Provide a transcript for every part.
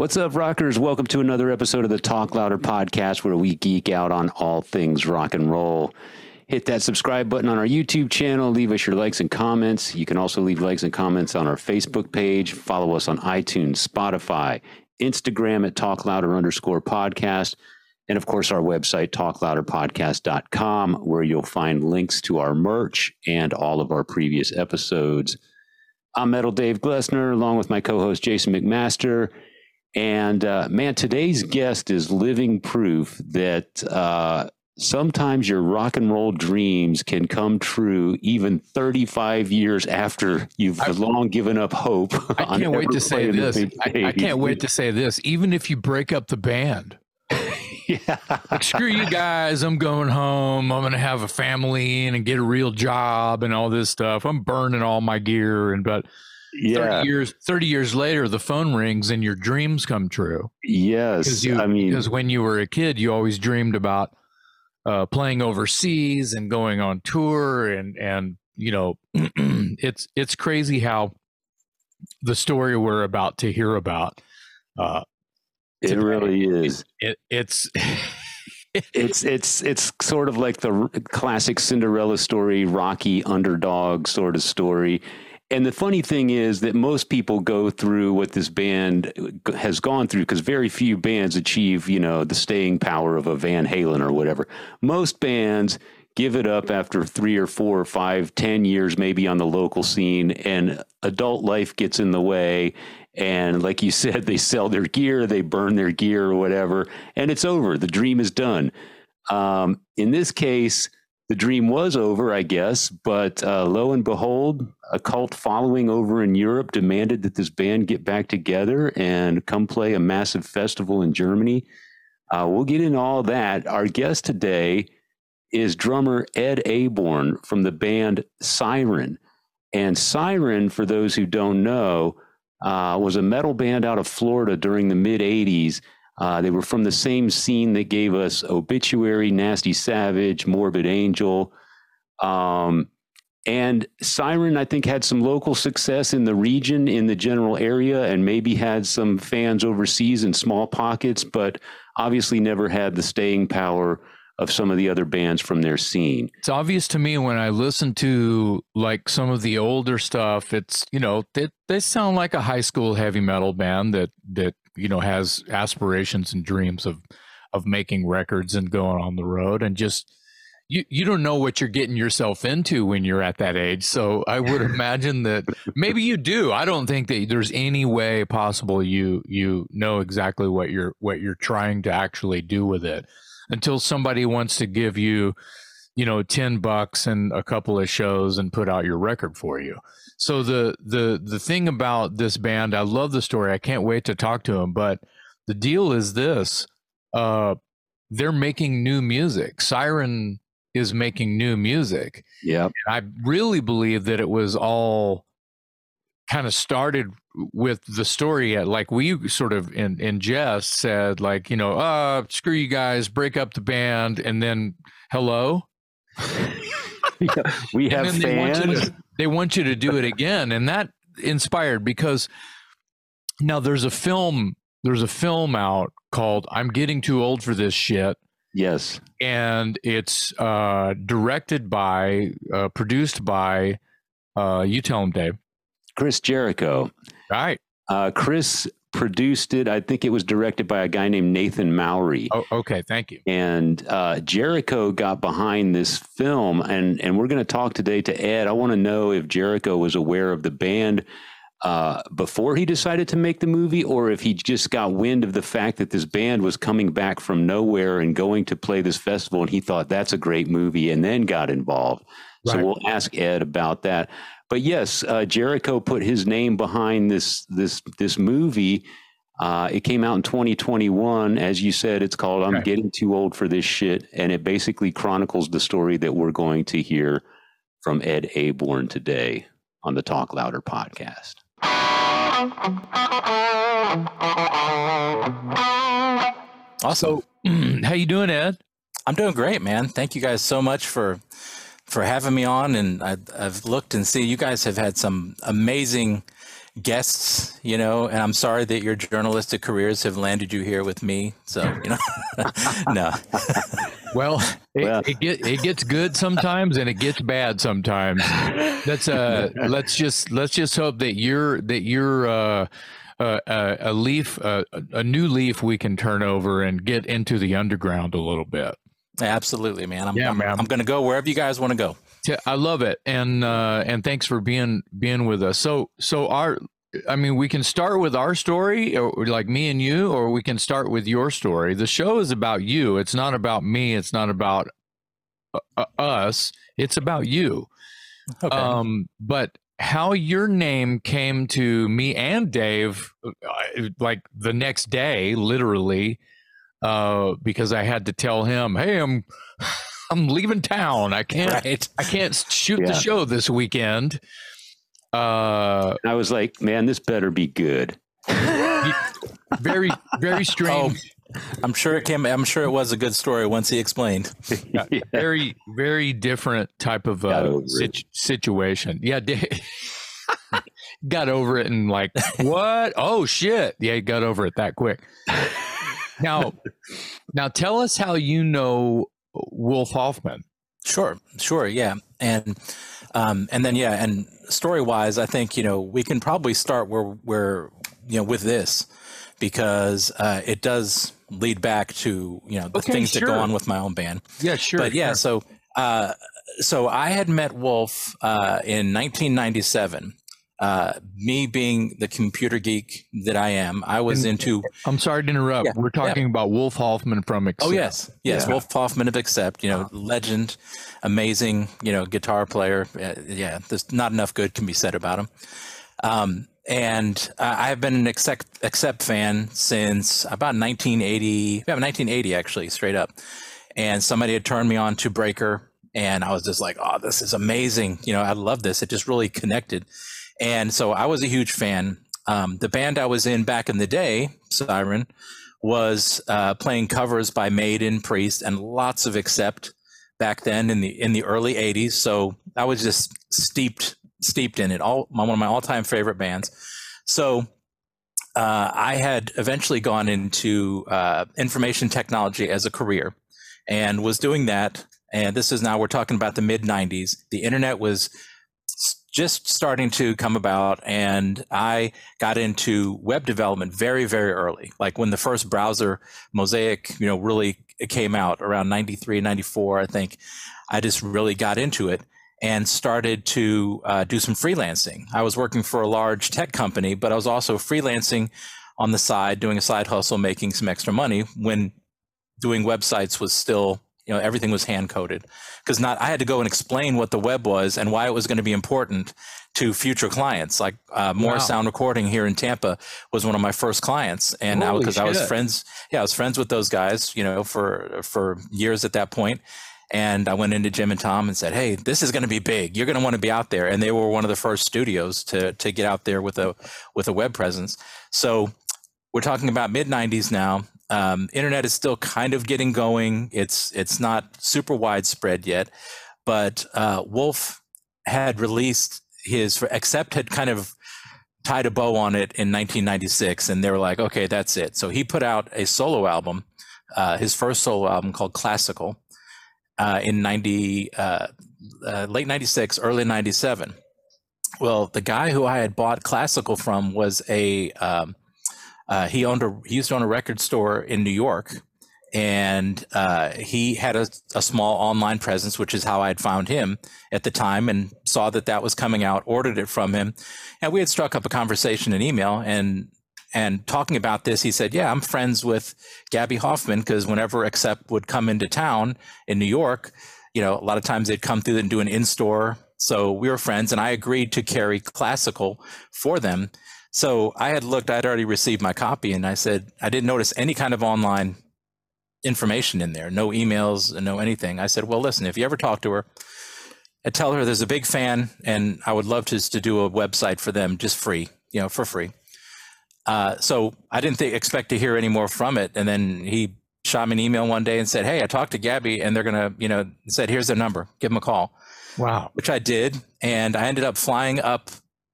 What's up, rockers? Welcome to another episode of the Talk Louder podcast where we geek out on all things rock and roll. Hit that subscribe button on our YouTube channel. Leave us your likes and comments. You can also leave likes and comments on our Facebook page. Follow us on iTunes, Spotify, Instagram at Talk Louder underscore podcast. And of course, our website, talklouderpodcast.com, where you'll find links to our merch and all of our previous episodes. I'm Metal Dave Glessner, along with my co host, Jason McMaster. And uh, man, today's guest is living proof that uh, sometimes your rock and roll dreams can come true even 35 years after you've I- long given up hope. I can't wait to say this. I, I can't wait to say this. Even if you break up the band, yeah. like screw you guys, I'm going home. I'm going to have a family and get a real job and all this stuff. I'm burning all my gear and but 30 Yeah. years 30 years later the phone rings and your dreams come true. Yes. You I mean, because when you were a kid you always dreamed about uh, playing overseas and going on tour and and you know it's it's crazy how the story we're about to hear about uh, it really is. it, it's It's it's it's sort of like the classic Cinderella story, Rocky underdog sort of story. And the funny thing is that most people go through what this band has gone through because very few bands achieve, you know, the staying power of a Van Halen or whatever. Most bands give it up after three or four or five, ten years, maybe on the local scene, and adult life gets in the way. And like you said, they sell their gear, they burn their gear or whatever, and it's over. The dream is done. Um, in this case, the dream was over, I guess, but uh, lo and behold, a cult following over in Europe demanded that this band get back together and come play a massive festival in Germany. Uh, we'll get into all that. Our guest today is drummer Ed Aborn from the band Siren. And Siren, for those who don't know, uh, was a metal band out of Florida during the mid 80s. Uh, they were from the same scene that gave us Obituary, Nasty Savage, Morbid Angel. Um, and Siren, I think, had some local success in the region, in the general area, and maybe had some fans overseas in small pockets, but obviously never had the staying power of some of the other bands from their scene. it's obvious to me when I listen to like some of the older stuff. It's you know they they sound like a high school heavy metal band that that you know has aspirations and dreams of of making records and going on the road and just you you don't know what you're getting yourself into when you're at that age. So I would imagine that maybe you do. I don't think that there's any way possible you you know exactly what you're what you're trying to actually do with it until somebody wants to give you you know 10 bucks and a couple of shows and put out your record for you so the the the thing about this band i love the story. I can't wait to talk to them but the deal is this uh they're making new music. Siren is making new music. Yep. I really believe that it was all kind of started with the story. At like we sort of in in jest said like you know uh screw you guys break up the band and then hello? We have then they want, you fans. to, they want you to do it again and that inspired because now there's a film there's a film out called i'm getting too old for this shit Yes. and it's uh, directed by, uh, produced by, uh, you tell him, Dave. Chris Jericho. All right. Uh, Chris produced it. I think it was directed by a guy named Nathan Mowry. Oh, okay. Thank you. And uh, Jericho got behind this film, and and we're going to talk today to Ed. I want to know if Jericho was aware of the band uh, before he decided to make the movie, or if he just got wind of the fact that this band was coming back from nowhere and going to play this festival, and he thought that's a great movie, and then got involved. So we'll ask Ed about that. But yes, uh, Jericho put his name behind this this this movie. Uh, it came out in 2021. As you said, it's called I'm Right. Getting Too Old for This Shit. And it basically chronicles the story that we're going to hear from Ed Aborn today on the Talk Louder podcast. Awesome. How you doing, Ed? I'm doing great, man. Thank you guys so much for for having me on. And I, I've looked and see you guys have had some amazing guests, you know, and I'm sorry that your journalistic careers have landed you here with me. So, you know, no. Well, it, well. It, get, it gets good sometimes and it gets bad sometimes. That's uh let's just let's just hope that you're that you're uh, uh, a leaf uh, a new leaf we can turn over and get into the underground a little bit. Absolutely, man. I'm, yeah, I'm, man. I'm going to go wherever you guys want to go. Yeah, I love it, and uh, and thanks for being being with us. So so our, I mean, we can start with our story, or like me and you, or we can start with your story. The show is about you. It's not about me. It's not about uh, uh us. It's about you. Okay. Um, but how your name came to me and Dave, uh, like the next day, literally, uh, because I had to tell him, "Hey, I'm." I'm leaving town. I can't. Right. I can't shoot yeah. the show this weekend. Uh, I was like, man, this better be good. very, very strange. Oh, I'm sure it came. I'm sure it was a good story once he explained. yeah. Very, very different type of uh, situ- situation. Yeah, got over it and like, what? Oh shit! Yeah, he got over it that quick. Now, now tell us how you know Wolf Hoffmann. Sure, sure, yeah, and um, and then yeah, and story wise, I think you know we can probably start where where you know with this because uh, it does lead back to you know the okay, things sure. that go on with my own band. Yeah, sure. But yeah, sure. so uh, so I had met Wolf uh, in 1997 uh, me being the computer geek that I am, I was and, into. I'm sorry to interrupt. Yeah, We're talking yeah. about Wolf Hoffmann from Accept. Oh yes, yes, yeah. Wolf Hoffmann of Accept. You know, legend, amazing. You know, guitar player. Uh, yeah, there's not enough good can be said about him. Um, and uh, I've been an Accept, Accept fan since about 1980. Yeah, 1980 actually, straight up. And somebody had turned me on to Breaker, and I was just like, "Oh, this is amazing!" You know, I love this. It just really connected. And so I was a huge fan. Um, the band I was in back in the day, Siren, was uh, playing covers by Maiden, Priest, and lots of Accept back then in the in the early '80s. So I was just steeped steeped in it. All one of my all time favorite bands. So uh, I had eventually gone into uh, information technology as a career, and was doing that. And this is now we're talking about the mid '90s. The internet was just starting to come about and i got into web development very very early. Like when the first browser mosaic you know really came out around 93 94 i think i just really got into it and started to uh, do some freelancing. I was working for a large tech company but i was also freelancing on the side doing a side hustle making some extra money when doing websites was still you know everything was hand coded because not I had to go and explain what the web was and why it was going to be important to future clients. Like uh, More wow. Sound Recording here in Tampa was one of my first clients, and because I, I was friends, yeah, I was friends with those guys, you know, for for years at that point. And I went into Jim and Tom and said, "Hey, this is going to be big. You're going to want to be out there." And they were one of the first studios to to get out there with a with a web presence. So we're talking about mid 90s now um, internet is still kind of getting going. It's it's not super widespread yet, but uh, Wolf had released his Accept had kind of tied a bow on it in 1996, and they were like, okay, that's it. So he put out a solo album, uh, his first solo album called Classical, uh, in 90 uh, uh, late 96, early 97. Well, the guy who I had bought Classical from was a um, uh, he owned a he used to own a record store in New York, and uh, he had a, a, small online presence, which is how I had found him at the time, and saw that that was coming out, ordered it from him, and we had struck up a conversation in email, and and talking about this, he said, "Yeah, I'm friends with Gabby Hoffmann because whenever Accept would come into town in New York, you know, a lot of times they'd come through and do an in-store." So we were friends, and I agreed to carry classical for them. So I had looked, I had already received my copy, and I said, I didn't notice any kind of online information in there, no emails, no anything. I said, well, listen, if you ever talk to her, I tell her there's a big fan, and I would love to, to do a website for them just free, you know, for free. Uh, so I didn't think, expect to hear any more from it. And then he shot me an email one day and said, Hey, I talked to Gabby and they're going to, you know, said, here's their number, give them a call. Wow. Which I did. And I ended up flying up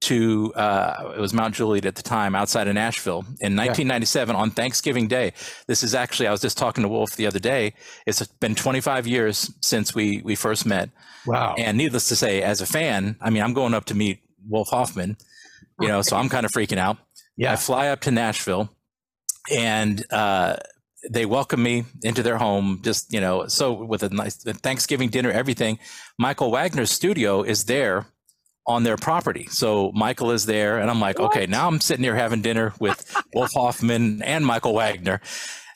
to uh, it was Mount Juliet at the time outside of Nashville in 1997 yeah. on Thanksgiving Day. This is actually I was just talking to Wolf the other day. It's been 25 years since we we first met. Wow! And needless to say, as a fan, I mean, I'm going up to meet Wolf Hoffmann. You know, so I'm kind of freaking out. Yeah. I fly up to Nashville, and uh, they welcome me into their home. Just you know, so with a nice Thanksgiving dinner, everything. Michael Wagner's studio is there on their property. So Michael is there, and I'm like, what? okay, now I'm sitting here having dinner with Wolf Hoffmann and Michael Wagner.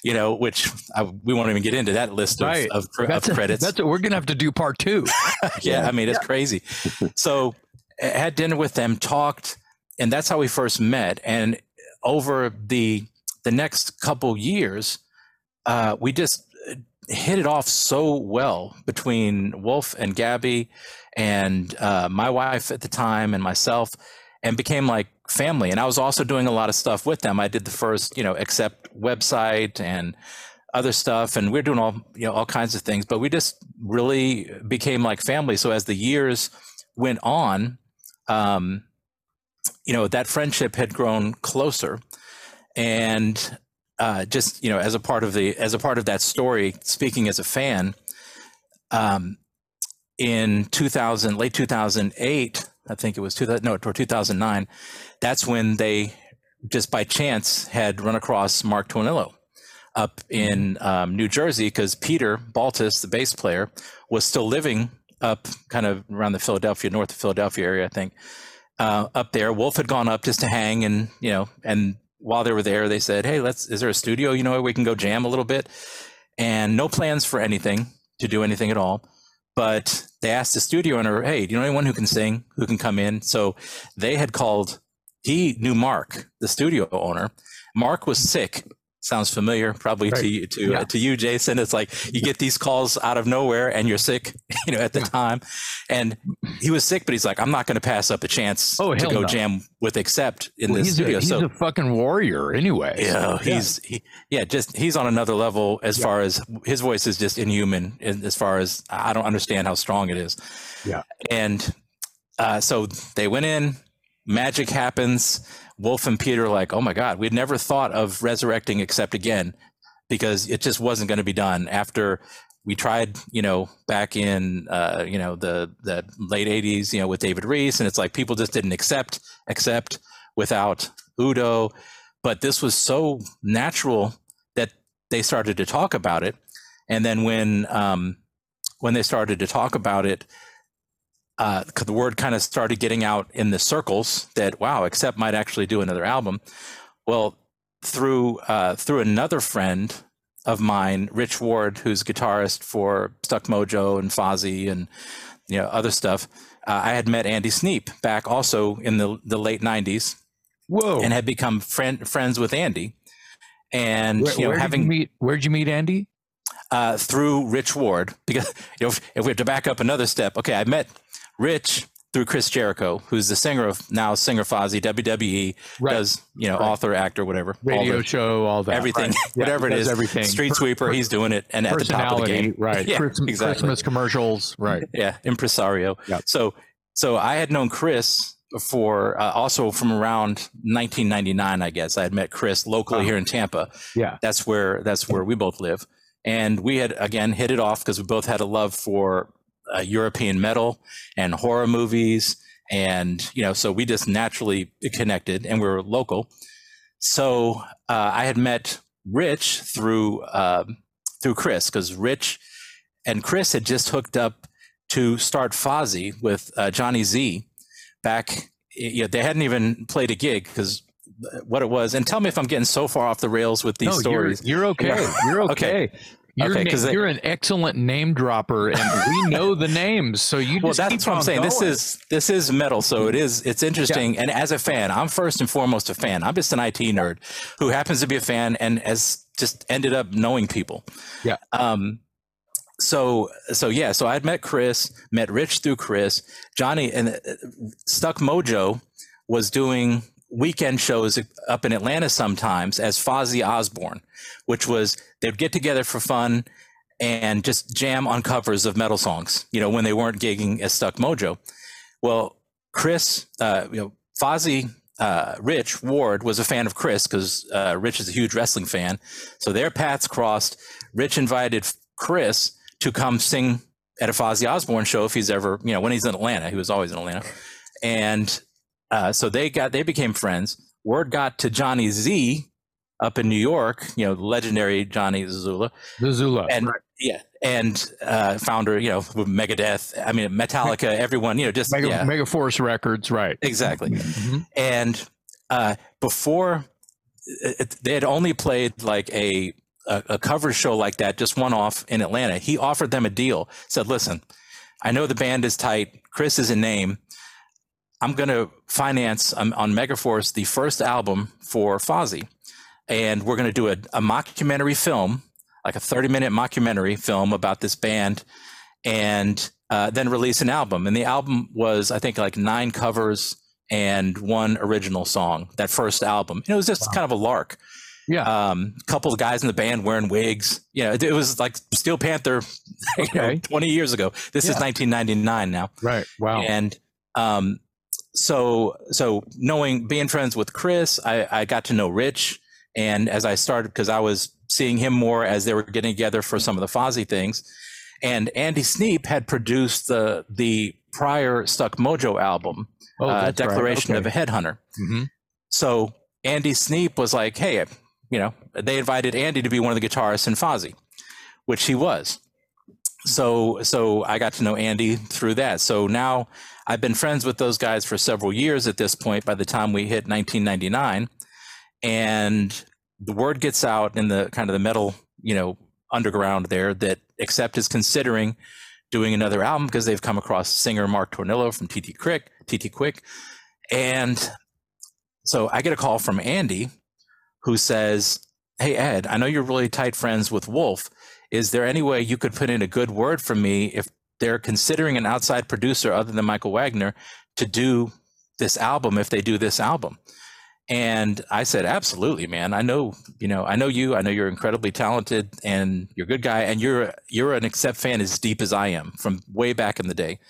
You know, which I, we won't even get into that list of, right. of, of, that's credits. A, that's we're gonna have to do part two. yeah, yeah, I mean it's yeah. crazy. So had dinner with them, talked, and that's how we first met. And over the the next couple years, uh, we just hit it off so well between Wolf and Gabby and uh, my wife at the time and myself and became like family. And I was also doing a lot of stuff with them. I did the first, you know, accept website and other stuff, and we are doing all, you know, all kinds of things. But we just really became like family. So as the years went on, um, you know, that friendship had grown closer, and uh, just you know, as a part of the as a part of that story, speaking as a fan, um, in 2000, late 2008, I think it was 2000, no, or 2009, that's when they just by chance had run across Mark Tornillo up in um, New Jersey because Peter Baltes, the bass player, was still living up kind of around the Philadelphia, north of Philadelphia area, I think, uh, up there. Wolf had gone up just to hang and, you know, and while they were there, they said, Hey, let's, is there a studio, you know, where we can go jam a little bit? And no plans for anything to do anything at all. But they asked the studio owner, Hey, do you know anyone who can sing, who can come in? So they had called, he knew Mark, the studio owner. Mark was sick sounds familiar probably right. to you to, yeah. uh, to you jason it's like you get these calls out of nowhere and you're sick you know at the yeah. time and he was sick but he's like i'm not going to pass up a chance oh, to go no. jam with accept in well, this studio a, he's so a fucking warrior anyway know, he's yeah. He, yeah just he's on another level as far as his voice is just inhuman as far as i don't understand how strong it is yeah and uh, so they went in magic happens Wolf and Peter like, oh my God, we'd never thought of resurrecting except again because it just wasn't going to be done after we tried, you know, back in, uh, you know, the, the late 80s, you know, with David Reece. And it's like people just didn't accept, accept without Udo. But this was so natural that they started to talk about it. And then when, um, when they started to talk about it, uh, the word kind of started getting out in the circles that wow, Accept might actually do another album. Well, through uh, through another friend of mine, Rich Ward, who's guitarist for Stuck Mojo and Fozzy and you know other stuff. Uh, I had met Andy Sneap back also in the the late '90s. Whoa! And had become friend friends with Andy. And where, you know, having you meet, where'd you meet Andy? Uh, through Rich Ward, because you know, if, if we have to back up another step, okay, I met Rich through Chris Jericho, who's the singer of now singer Fozzy, WWE, right. does you know right. author, actor, whatever, radio all the, show, all that, everything, right. whatever yeah, it is, everything. Street sweeper, per, he's doing it, and at the top of the game, right? Yeah, Christmas, exactly. Christmas commercials, right? Yeah, impresario. Yep. So, so I had known Chris for uh, also from around 1999, I guess. I had met Chris locally uh-huh. here in Tampa. Yeah, that's where that's where we both live, and we had again hit it off because we both had a love for uh, European metal and horror movies. And, you know, so we just naturally connected and we were local. So uh, I had met Rich through, uh, through Chris because Rich and Chris had just hooked up to start Fozzy with uh, Johnny Z back. You know, they hadn't even played a gig because what it was. And tell me if I'm getting so far off the rails with these no, stories. You're, you're okay. You're okay. okay. You're, okay, na- you're an excellent name dropper, and we know the names. So you well, that's what I'm saying. Going. This is this is metal, so it is it's interesting. Yeah. And as a fan, I'm first and foremost a fan. I'm just an IT nerd who happens to be a fan and has just ended up knowing people. Yeah. Um. So so yeah. So I'd met Chris, met Rich through Chris, Johnny, and uh, Stuck Mojo was doing weekend shows up in Atlanta sometimes as Fozzy Osbourne, which was they'd get together for fun and just jam on covers of metal songs, you know, when they weren't gigging as Stuck Mojo. Well, Chris, uh, you know, Fozzy uh, Rich Ward was a fan of Chris because uh, Rich is a huge wrestling fan. So their paths crossed. Rich invited Chris to come sing at a Fozzy Osbourne show if he's ever, you know, when he's in Atlanta. He was always in Atlanta, and uh, so they got they became friends. Word got to Johnny Z up in New York, you know, legendary Johnny Zazula. Zazula, and right. yeah, and uh, founder, you know, Megadeth. I mean, Metallica. everyone, you know, just Mega, yeah. Megaforce Records, right? Exactly. Mm-hmm. And uh, before it, they had only played like a, a, a cover show like that, just one off in Atlanta. He offered them a deal. Said, "Listen, I know the band is tight. Chris is a name. I'm going to finance um, on Megaforce the first album for Fozzy, and we're going to do a, a mockumentary film." like a 30 minute mockumentary film about this band and uh, then release an album. And the album was, I think, like nine covers and one original song, that first album. And it was just wow. kind of a lark. Yeah. Um, a couple of guys in the band wearing wigs. You know, it, it was like Steel Panther you okay. know, 20 years ago. This yeah. is 1999 now. Right. Wow. And um, so, so knowing, being friends with Chris, I, I got to know Rich. And as I started, because I was seeing him more as they were getting together for some of the Fozzy things. And Andy Sneap had produced the the prior Stuck Mojo album, oh, uh, Declaration right. okay. of a Headhunter. Mm-hmm. So Andy Sneap was like, "Hey, you know," they invited Andy to be one of the guitarists in Fozzy, which he was. So so I got to know Andy through that. So now I've been friends with those guys for several years at this point. By the time we hit 1999, and the word gets out in the kind of the metal, you know, underground there that Accept is considering doing another album because they've come across singer Mark Tornillo from TT Quick, TT Quick. And so I get a call from Andy who says, Hey, Ed, I know you're really tight friends with Wolf. Is there any way you could put in a good word for me if they're considering an outside producer other than Michael Wagner to do this album if they do this album? And I said, absolutely, man. I know, you know, I know you. I know you're incredibly talented and you're a good guy. And you're you're an Accept fan as deep as I am from way back in the day.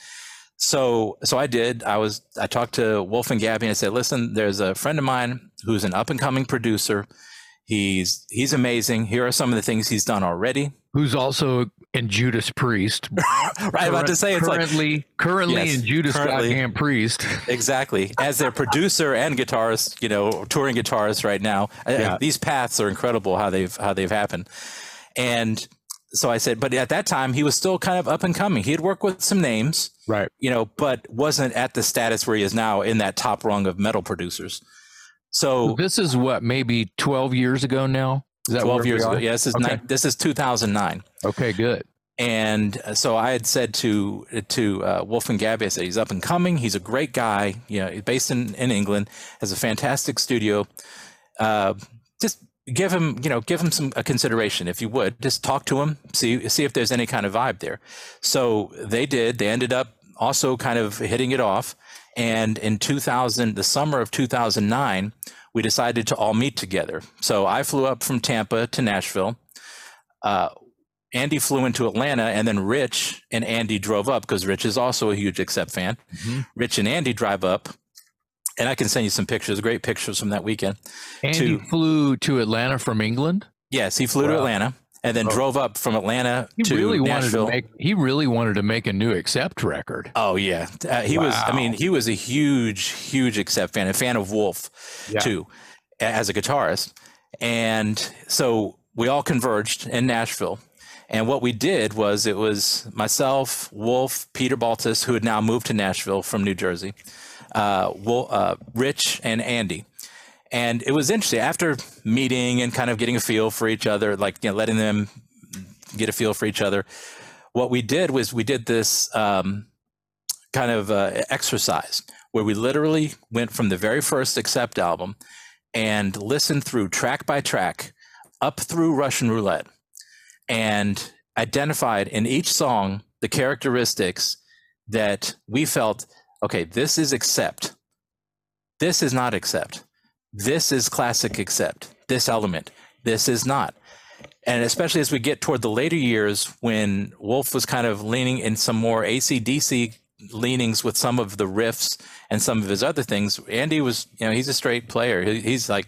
So so I did. I was I talked to Wolf and Gabby and I said, listen, there's a friend of mine who's an up and coming producer. He's he's amazing. Here are some of the things he's done already. Who's also in Judas Priest. right, about to say it's currently like, currently yes, in Judas currently, goddamn Priest. exactly, as their producer and guitarist, you know, touring guitarist right now. Uh, yeah. These paths are incredible how they've how they've happened, and so I said, but at that time he was still kind of up and coming. He had worked with some names, right? You know, but wasn't at the status where he is now in that top rung of metal producers. So this is what maybe 12 years ago now. Is that 12 years ago? Yeah, this is okay. this is 2009. Okay, good. And so I had said to to uh, Wolf and Gabby, I said he's up and coming. He's a great guy. You know, based in, in England, has a fantastic studio. Uh, just give him, you know, give him some consideration if you would. Just talk to him, see see if there's any kind of vibe there. So they did. They ended up also kind of hitting it off. And in 2000, the summer of 2009, we decided to all meet together. So I flew up from Tampa to Nashville. Uh, Andy flew into Atlanta, and then Rich and Andy drove up because Rich is also a huge Accept fan. Mm-hmm. Rich and Andy drive up, and I can send you some pictures, great pictures from that weekend. Andy to, flew to Atlanta from England. Yes, he flew wow. to Atlanta and then oh. drove up from Atlanta he to really Nashville. To make, he really wanted to make a new Accept record. Oh yeah, uh, he wow. was. I mean, he was a huge, huge Accept fan, a fan of Wolf yeah. too, as a guitarist. And so we all converged in Nashville. And what we did was it was myself, Wolf, Peter Baltes, who had now moved to Nashville from New Jersey, uh, Wolf, uh, Rich, and Andy and it was interesting after meeting and kind of getting a feel for each other, like you know, letting them get a feel for each other. What we did was we did this um, kind of uh, exercise where we literally went from the very first Accept album and listened through track by track up through Russian roulette and identified in each song the characteristics that we felt okay, this is accept. This is not accept this is classic accept this element this is not and especially as we get toward the later years when wolf was kind of leaning in some more acdc leanings with some of the riffs and some of his other things. Andy was, you know, he's a straight player. He's like,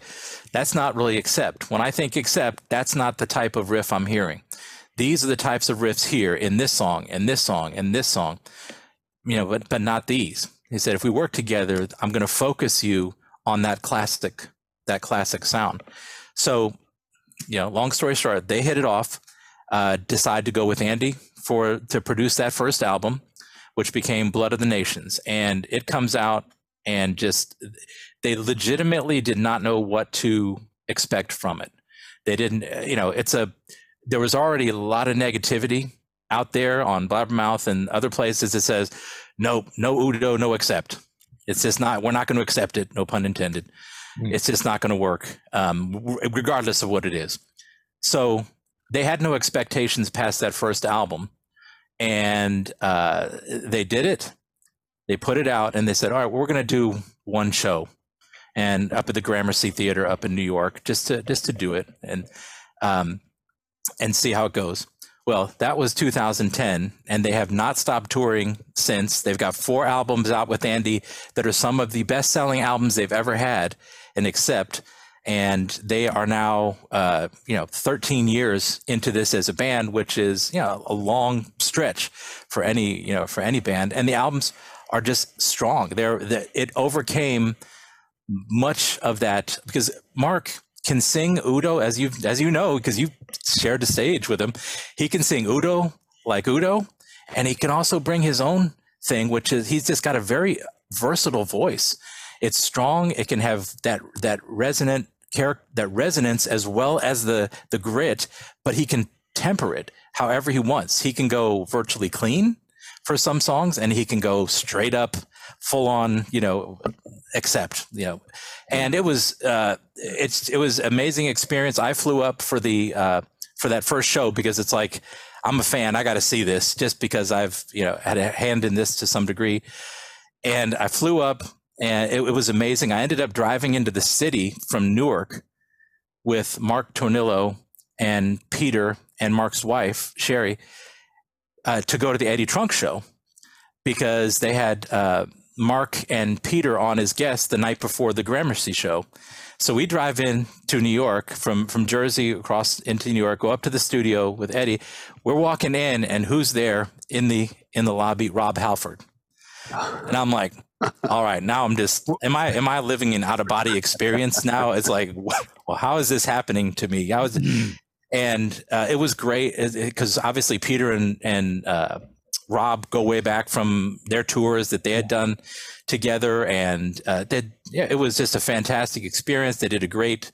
that's not really accept. When I think accept, that's not the type of riff I'm hearing. These are the types of riffs here in this song, and this song, and this song, you know, but, but not these. He said, if we work together, I'm going to focus you on that classic, that classic sound. So, you know, long story short, they hit it off, uh, decide to go with Andy for to produce that first album which became Blood of the Nations. And it comes out and just, they legitimately did not know what to expect from it. They didn't, you know, it's a, there was already a lot of negativity out there on Blabbermouth and other places that says, no, no Udo, no accept. It's just not, we're not going to accept it, no pun intended. Mm. It's just not going to work, um, regardless of what it is. So they had no expectations past that first album and uh, they did it. They put it out, and they said, "All right, we're going to do one show." And up at the Gramercy Theater up in New York, just to just to do it and um, and see how it goes. Well, that was 2010, and they have not stopped touring since. They've got four albums out with Andy that are some of the best selling albums they've ever had, and Accept and they are now uh, you know 13 years into this as a band which is you know a long stretch for any you know for any band and the albums are just strong they're it overcame much of that because mark can sing udo as you as you know because you shared the stage with him. He can sing udo like udo and he can also bring his own thing which is he's just got a very versatile voice. It's strong. It can have that that resonant character, that resonance as well as the the grit, but he can temper it however he wants. He can go virtually clean for some songs, and he can go straight up, full on, you know, accept, you know. And it was uh, it's it was amazing experience. I flew up for the uh, for that first show because it's like I'm a fan. I got to see this just because I've you know had a hand in this to some degree. And I flew up and it, it, was amazing. I ended up driving into the city from Newark with Mark Tornillo and Peter and Mark's wife Sherry uh, to go to the Eddie Trunk show because they had uh, Mark and Peter on as guests the night before the Gramercy show. So we drive in to New York from from Jersey across into New York, go up to the studio with Eddie. We're walking in, and who's there in the in the lobby? Rob Halford. And I'm like, all right, now I'm just am I am I living an out of body experience now? It's like, well, how is this happening to me? It? Mm-hmm. And uh, it was great because obviously Peter and and uh, Rob go way back from their tours that they had done together, and uh, they, yeah, it was just a fantastic experience. They did a great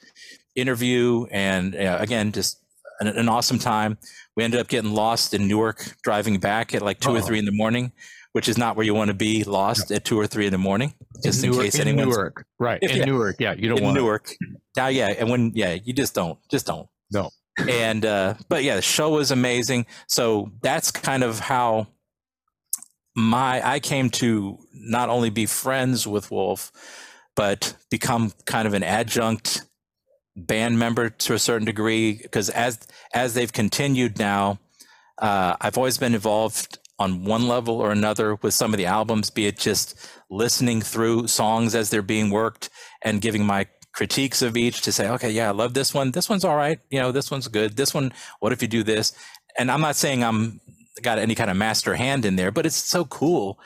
interview, and uh, again, just an, an, awesome time. We ended up getting lost in Newark, driving back at like 2 oh. or three in the morning which is not where you want to be lost at two or three in the morning, just in, in Newark, case anyone's Newark, right? If, in yeah, Newark, yeah, you don't in want Newark. Now, yeah, and when yeah, you just don't, just don't. No. And uh, but yeah, the show was amazing. So that's kind of how my I came to not only be friends with Wolf, but become kind of an adjunct band member to a certain degree because as as they've continued now uh, I've always been involved on one level or another with some of the albums, be it just listening through songs as they're being worked and giving my critiques of each to say, okay, yeah, I love this one. This one's all right. You know, this one's good. This one, what if you do this? And I'm not saying I'm got any kind of master hand in there, but it's so cool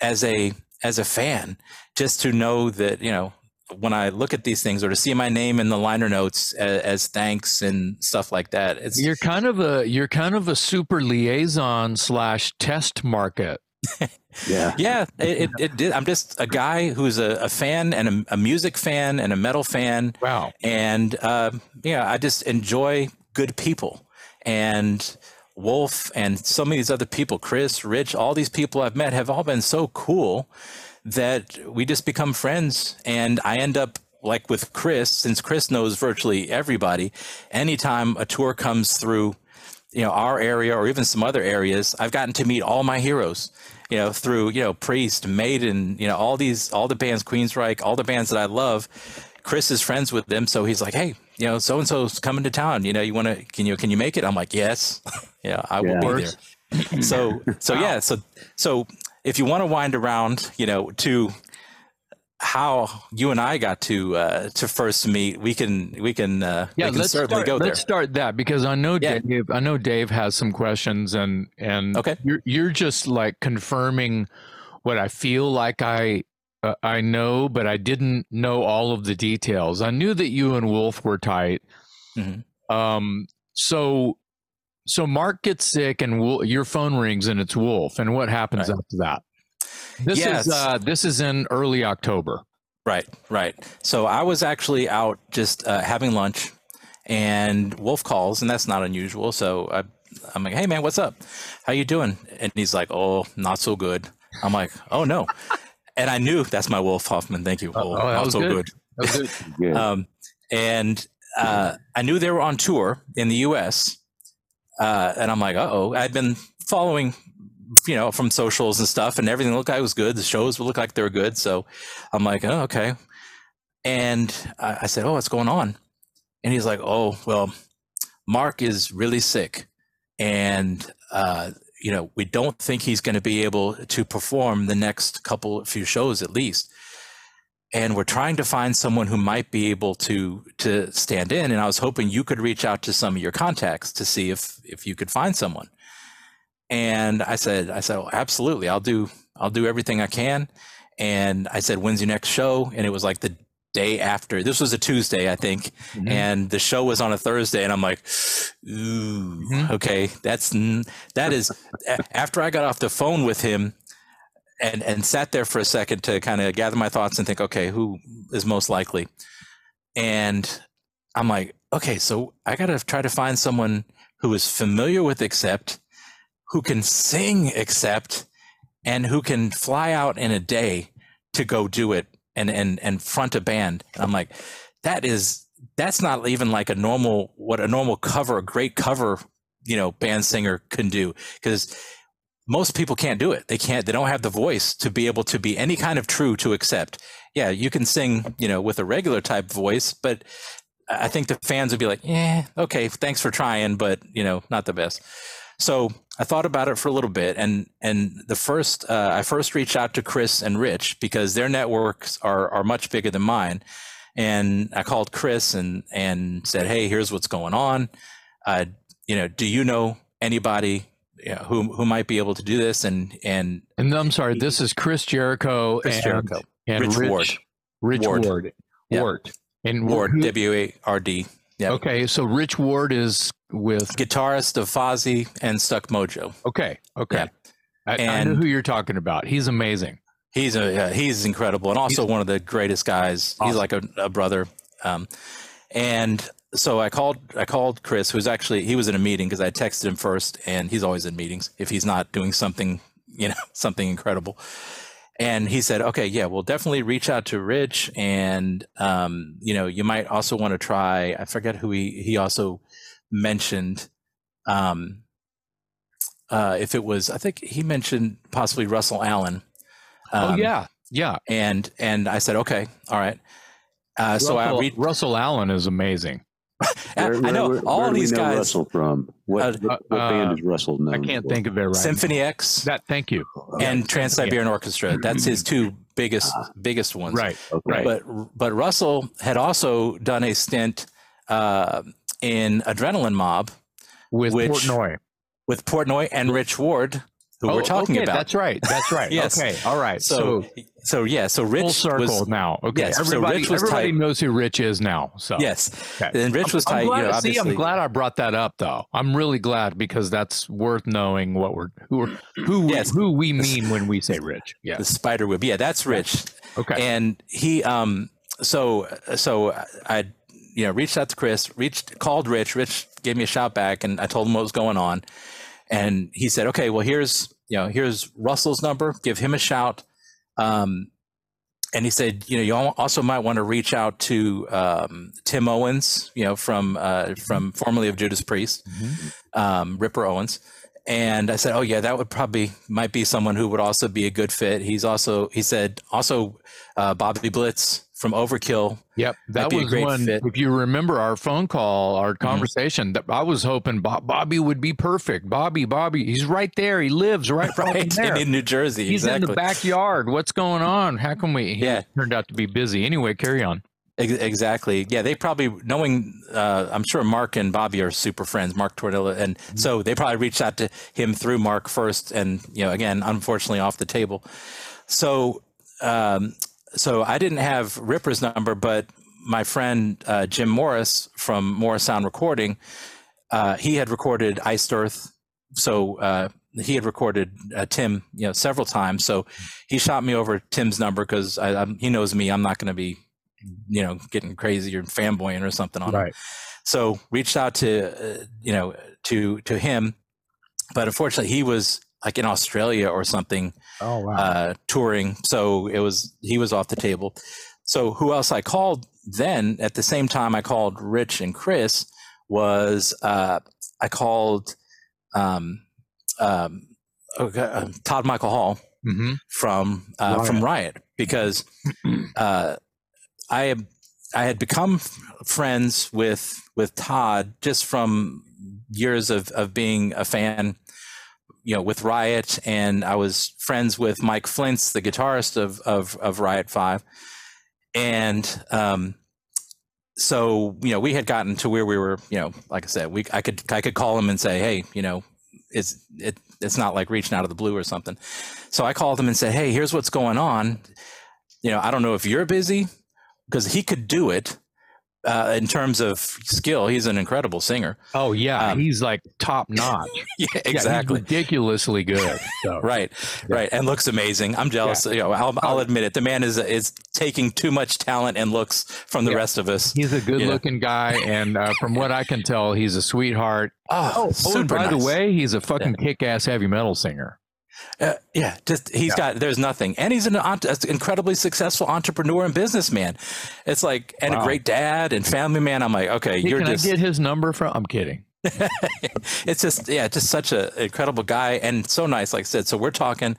as a as a fan just to know that you know when I look at these things or to see my name in the liner notes as, as, thanks and stuff like that. It's you're kind of a you're kind of a super liaison slash test market. yeah, yeah. It, it, it, did. I'm just a guy who's a, a fan and a, a, music fan and a metal fan. Wow. And uh, yeah, I just enjoy good people and. Wolf and some of these other people, Chris, Rich, all these people I've met have all been so cool that we just become friends. And I end up like with Chris, since Chris knows virtually everybody, anytime a tour comes through, you know, our area or even some other areas, I've gotten to meet all my heroes, you know, through, you know, Priest, Maiden, you know, all these, all the bands, Queensryche, all the bands that I love. Chris is friends with them. So he's like, Hey, you know, so and so's coming to town. You know, you want to, can you, can you make it? I'm like, yes, yeah, I will yeah. be there. so, so yeah, so, so if you want to wind around, you know, to how you and I got to uh, to first meet, we can we can uh, yeah. we can let's certainly start, go there. Let's start that because I know Yeah. Dave. I know Dave has some questions, and and Okay. you're you're just like confirming what I feel like I uh, I know, but I didn't know all of the details. I knew that you and Wolf were tight. Mhm. Um. So. So Mark gets sick and Wol- your phone rings and it's Wolf. And what happens Right. after that? This Yes. is uh, this is in early October. Right, right. So I was actually out just uh, having lunch, and Wolf calls, and that's not unusual. So I, I'm like, "Hey, man, what's up? How you doing?" And he's like, "Oh, not so good." I'm like, "Oh no," and I knew that's my Wolf Hoffmann. Thank you. Oh, oh, that not was so good. good. Yeah. Um, and uh, I knew they were on tour in the U.S. Uh, and I'm like, uh oh. I'd been following, you know, from socials and stuff, and everything looked like it was good. The shows would look like they were good. So I'm like, oh, okay. And I, I said, oh, what's going on? And he's like, oh, well, Mark is really sick, and uh, you know, we don't think he's going to be able to perform the next couple few shows at least. And we're trying to find someone who might be able to to stand in and i was hoping you could reach out to some of your contacts to see if if you could find someone. And i said i said oh, absolutely i'll do i'll do everything i can. And i said when's your next show? And it was like the day after this was a tuesday i think Mhm. and the show was on a thursday and i'm like ooh Mhm. okay that's that is after i got off the phone with him and and sat there for a second to kind of gather my thoughts and think, okay, who is most likely? And I'm like, okay, so I got to try to find someone who is familiar with Accept, who can sing Accept, and who can fly out in a day to go do it and and and front a band. And I'm like, that is that's not even like a normal what a normal cover, a great cover, you know, band singer can do because most people can't do it. They can't. They don't have the voice to be able to be any kind of true to accept. Yeah, you can sing, you know, with a regular type voice, but I think the fans would be like, "Yeah, okay, thanks for trying, but you know, not the best." So I thought about it for a little bit, and and the first uh, I first reached out to Chris and Rich because their networks are are much bigger than mine, and I called Chris and and said, "Hey, here's what's going on. Uh, you know, do you know anybody who who might be able to do this and and And I'm sorry, this is Chris Jericho Chris and, Jericho, and Rich Rich Ward. Rich Ward. Ward. Yeah. Ward. And Ward W A R D, yeah. Okay, so Rich Ward is with guitarist of Fozzy and Stuck Mojo. Okay, okay. Yeah. I, I know who you're talking about. He's amazing. He's a yeah, he's incredible and also one of the greatest guys. He's like a, a brother. Um, and so I called I called Chris, who's actually he was in a meeting because I texted him first, and he's always in meetings if he's not doing something you know something incredible. And he said, "Okay, yeah, we'll definitely reach out to Rich, and um, you know, you might also want to try. I forget who he he also mentioned. Um, uh, if it was, I think he mentioned possibly Russell Allen. oh Um, yeah, yeah. and and I said, okay, all right. Uh, so I read. Russell Allen is amazing. I know where- all where these know guys. Russell from what, Uh, what, what uh, band is Russell known I can't for? think of it right. now. Symphony X That. Thank you. and Trans Siberian Orchestra. That's his two biggest Ah. biggest ones. Right. Okay. Right. But but Russell had also done a stint uh, in Adrenaline Mob With Which- Portnoy. with Portnoy and Rich Ward, who Oh, we're talking okay, about. That's right. That's right. Yes. Okay. All right. So So, so yeah. So Rich full circle was now. Okay. Yes, so everybody Rich was everybody tight. knows who Rich is now. So yes. Okay. And Rich was I'm tight. glad, you know, see. I'm glad I brought that up, though. I'm really glad because that's worth knowing what we're who are, who Yes. who we mean when we say rich. Yeah. the spider web. Yeah, that's Rich. Okay. and he um so so i you know reached out to chris reached called rich rich gave me a shout back and i told him what was going on and he said okay well here's you know here's russell's number give him a shout um and he said you know you also might want to reach out to um, tim owens you know from uh, from formerly of judas priest Mhm. um, Ripper Owens. And I said, oh yeah, that would probably might be someone who would also be a good fit. He's also he said also uh, Bobby Blitz from Overkill. Yep, that was one. fit. If you remember our phone call, our conversation, that I was hoping Bob, Bobby would be perfect. Bobby, Bobby, he's right there. He lives right Right there. in New Jersey. He's exactly. in the backyard. What's going on? How can we? He Yeah. turned out to be busy. Anyway, carry on. Exactly. Yeah, they probably knowing. Uh, I'm sure Mark and Bobby are super friends. Mark Tornillo, and Mm-hmm. so they probably reached out to him through Mark first, and you know, again, unfortunately, off the table. So, um, so I didn't have Ripper's number, but my friend uh, Jim Morris from Morris Sound Recording, uh, he had recorded Iced Earth, so uh, he had recorded uh, Tim, you know, several times. So he shot me over Tim's number because he knows me. I'm not going to be you know, getting crazy or fanboying or something on him. So reached out to, uh, you know, to to him, but unfortunately he was like in Australia or something Oh wow. uh, touring, so it was he was off the table. So who else I called then at the same time I called Rich and Chris was uh, I called um, um, okay, uh, Todd Michael Hall mm-hmm. from uh, from Riot because uh, I had I had become friends with with Todd just from years of of being a fan, you know, with Riot, and I was friends with Mike Flyntz, the guitarist of of, of Riot Five, and um, so you know we had gotten to where we were, you know, like I said, we I could I could call him and say, hey, you know, it's it it's not like reaching out of the blue or something. So I called him and said, hey, here's what's going on. You know, I don't know if you're busy because he could do it uh, in terms of skill. He's an incredible singer. Oh yeah, Um, he's like top notch. Yeah, Yeah, he's exactly. ridiculously good. So. Right, right, and looks amazing. I'm jealous. You know, I'll, I'll admit it. The man is is taking too much talent and looks from the Yeah. rest of us. He's a good-looking guy, and uh, from what I can tell, he's a sweetheart. Oh, Oh, and by nice. the way, he's a fucking kick-ass heavy metal singer. Uh, yeah, just he's Yeah. got there's nothing, and he's an an incredibly successful entrepreneur and businessman. It's like and Wow. a great dad and family man. I'm like, okay, Hey, you're can just I get his number from? I'm kidding. it's just yeah, just such an incredible guy and so nice. Like I said, so we're talking,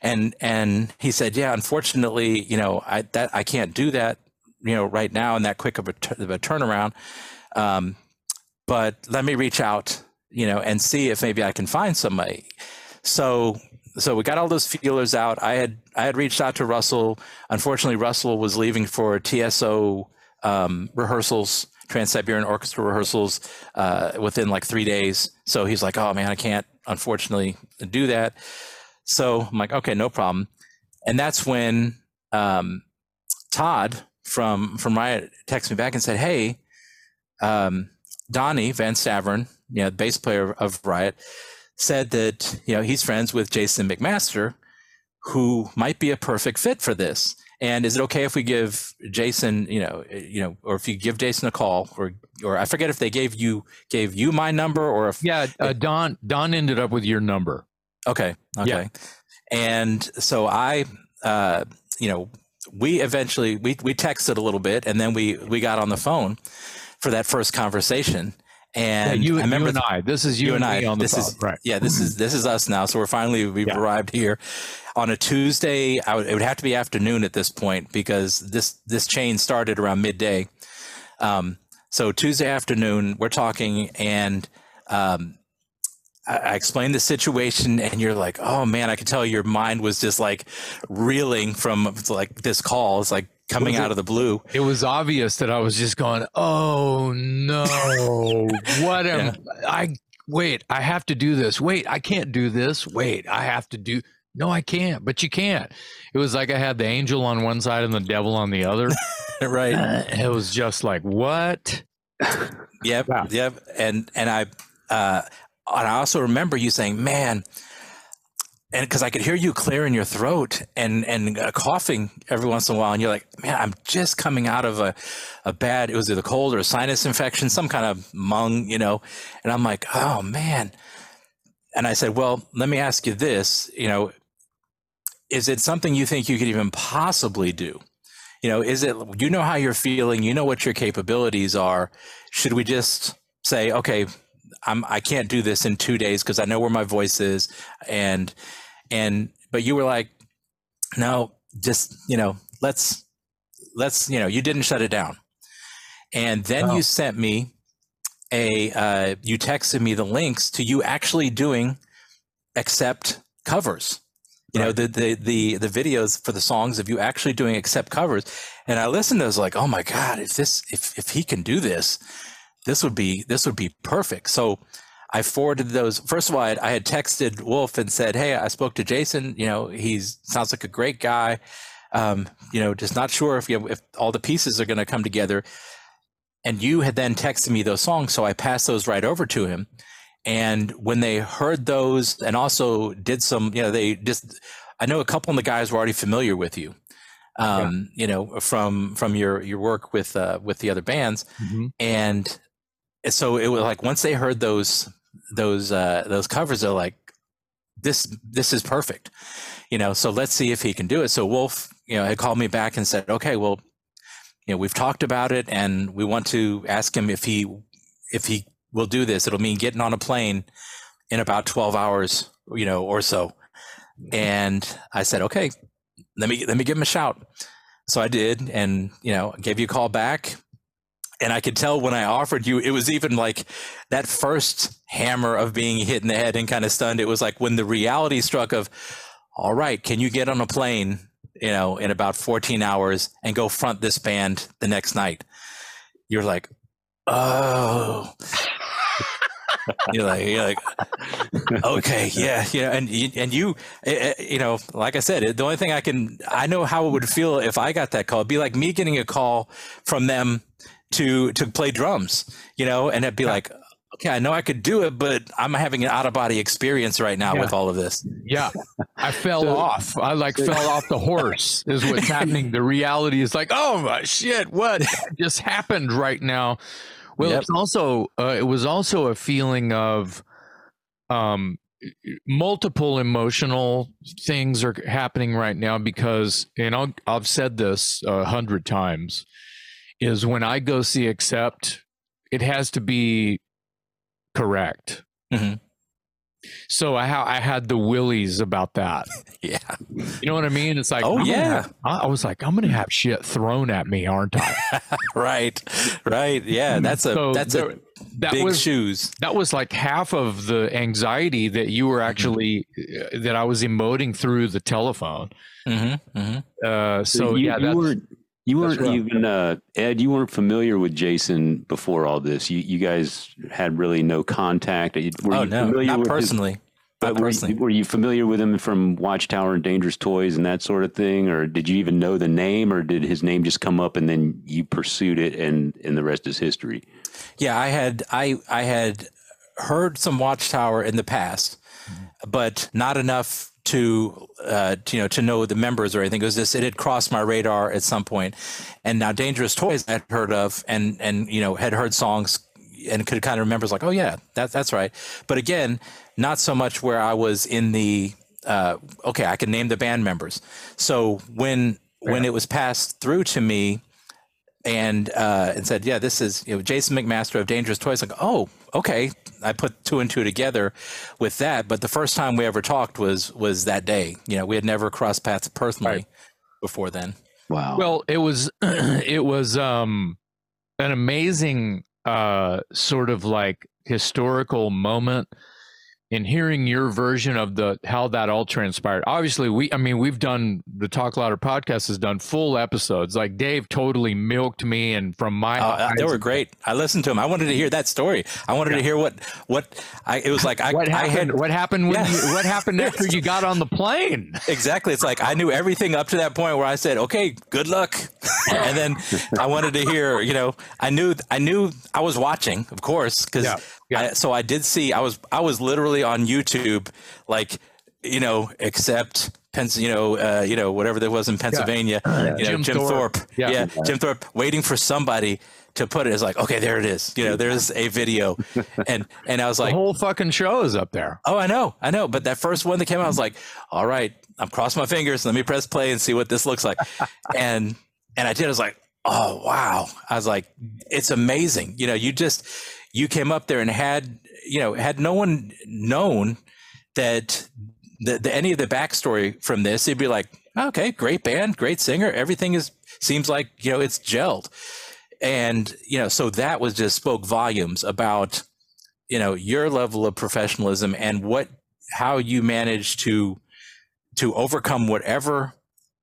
and and he said, yeah, unfortunately, you know, I that I can't do that, you know, right now in that quick of a, of a turnaround. Um, but let me reach out, you know, and see if maybe I can find somebody. So so we got all those feelers out. I had I had reached out to Russell. Unfortunately, Russell was leaving for TSO um, rehearsals, Trans Siberian Orchestra rehearsals, uh, within like three days. So he's like, "Oh man, I can't unfortunately do that." So I'm like, "Okay, no problem." And that's when um, Todd from from Riot texted me back and said, "Hey, um, Donnie Van Stavern, you know, bass player of Riot, said that you know he's friends with Jason McMaster, who might be a perfect fit for this. And is it okay if we give Jason, you know, you know, or if you give Jason a call, or or I forget if they gave you gave you my number, or if Yeah, uh, Don. Don ended up with your number. Okay. Okay. Yeah. And so I, uh, you know, we eventually we we texted a little bit, and then we we got on the phone for that first conversation. Yeah, And you, I remember you and I. This is you, you and, and I. me on the This is right. Yeah, this is this is us now. So we're finally we've Yeah. arrived here on a Tuesday. I would, it would have to be afternoon at this point because this this chain started around midday. Um, so Tuesday afternoon, we're talking, and um, I, I explained the situation, and you're like, "Oh man, I could tell your mind was just like reeling from like this call. It's like coming out of the blue." It was obvious that I was just going, "Oh no, what am I? Wait, I have to do this. Wait, I can't do this. Wait, I have to do. No, I can't. But you can't. It was like I had the angel on one side and the devil on the other. right. it was just like, what? Yep, Yeah. yep. And and I uh, and I also remember you saying, "Man," and because I could hear you clearing your throat and and uh, coughing every once in a while, and you're like, "Man, I'm just coming out of a a bad. It was either cold or a sinus infection, some kind of mung, you know." And I'm like, "Oh man." And I said, "Well, let me ask you this. You know, is it something you think you could even possibly do?" you know is it you know how you're feeling you know what your capabilities are should we just say okay i'm i can't do this in two days because i know where my voice is. And and but you were like no just you know let's let's you know you didn't shut it down. And then Oh. you sent me a uh, you texted me the links to you actually doing accept covers. You know the, the the the videos for the songs of you actually doing accept covers. And i listened to was like oh my god if this if if he can do this this would be this would be perfect. So i forwarded those first of all i had, I had texted wolf and said hey i spoke to jason you know he sounds like a great guy. Um, you know just not sure if you if all the pieces are going to come together. And you had then texted me those songs so i passed those right over to him. And when they heard those and also did some you know they just i know a couple of the guys were already familiar with you um, you know from from your your work with uh, with the other bands. Mhm. and so it was like once they heard those those uh those covers they're like this this is perfect you know so let's see if he can do it. So wolf you know had called me back and said okay well you know we've talked about it and we want to ask him if he if he will do this. It'll mean getting on a plane in about 12 hours you know or so. And i said okay let me let me give him a shout. So i did and you know gave you a call back and I could tell when I offered you, it was even like that first hammer of being hit in the head and kind of stunned. It was like when the reality struck of, all right, can you get on a plane, you know, in about 14 hours and go front this band the next night? You're like, oh. you're like, you're like, okay, yeah, you know, and you, and you, eh, eh, you know, like I said, the only thing I can, I know how it would feel if I got that call. It'd be like me getting a call from them to to play drums, you know, and it'd be like, okay, I know I could do it, but I'm having an out of body experience right now Yeah. with all of this. Yeah, I fell So- off. I like fell off the horse. Is what's happening. The reality is like, oh my shit, what just happened right now? Well, Yep. it's also uh, it was also a feeling of um multiple emotional things are happening right now because and I'll, I've said this a hundred times is when I go see accept it has to be correct Mhm. so I, ha- I had the willies about that Yeah. you know what I mean? It's like, Oh, I'm gonna yeah. have- I I was like, I'm gonna have shit thrown at me, aren't I? right. Right. Yeah. That's a So that's there- a that big was shoes. that was like half of the anxiety that you were actually uh, that I was emoting through the telephone. Mm-hmm, mm-hmm. Uh, so you, yeah, you weren't you weren't rough. even uh, Ed. You weren't familiar with Jason before all this. You you guys had really no contact. Were Oh you no, familiar not with his- personally. but not were, personally. you, were you familiar with him from Watchtower and Dangerous Toys and that sort of thing, or did you even know the name, or did his name just come up and then you pursued it, and and the rest is history? Yeah, I had I I had heard some Watchtower in the past, but not enough to uh, to, you know to know the members or anything. It was just it had crossed my radar at some point, and now Dangerous Toys I'd heard of and and you know had heard songs and could kind of remember it's like oh yeah that that's right. But again, not so much where I was in the uh, okay I can name the band members. So when when it was passed through to me and uh, and said, "Yeah, this is you know, Jason McMaster of Dangerous Toys." Like, oh, okay. I put two and two together with that. But the first time we ever talked was was that day. You know, we had never crossed paths personally Right. before then. Wow. well, it was it was um an amazing uh sort of like historical moment in hearing your version of the how that all transpired obviously we i mean we've done the talk louder podcast has done full episodes like dave totally milked me and from my Oh, uh, they were great. I listened to them. I wanted to hear that story. I wanted to hear what what I. It was like I, what I happened had what happened when Yeah. you, what happened after you got on the plane exactly. It's like I knew everything up to that point where I said, "Okay, good luck," and then I wanted to hear. You know, I knew I knew I was watching, of course, because Yeah, yeah. so I did see. I was I was literally on YouTube, like you know, Accept. You know, uh, you know, whatever there was in Pennsylvania, you know, Jim Jim, Thorpe. Thorpe, Yeah. yeah. Jim Thorpe, waiting for somebody to put it. It's like, okay, there it is. You know, there's a video, and and I was the like, whole fucking show is up there Oh, I know, I know. But that first one that came out, I was like, all right, I'm crossing my fingers. Let me press play and see what this looks like. and and I did. I was like, oh wow. I was like, it's amazing. You know, you just you came up there and had you know had no one known that the, the any of the backstory from this, it'd be like, okay, great band, great singer. Everything is seems like you know it's gelled, and you know so that was just spoke volumes about you know your level of professionalism and what how you managed to to overcome whatever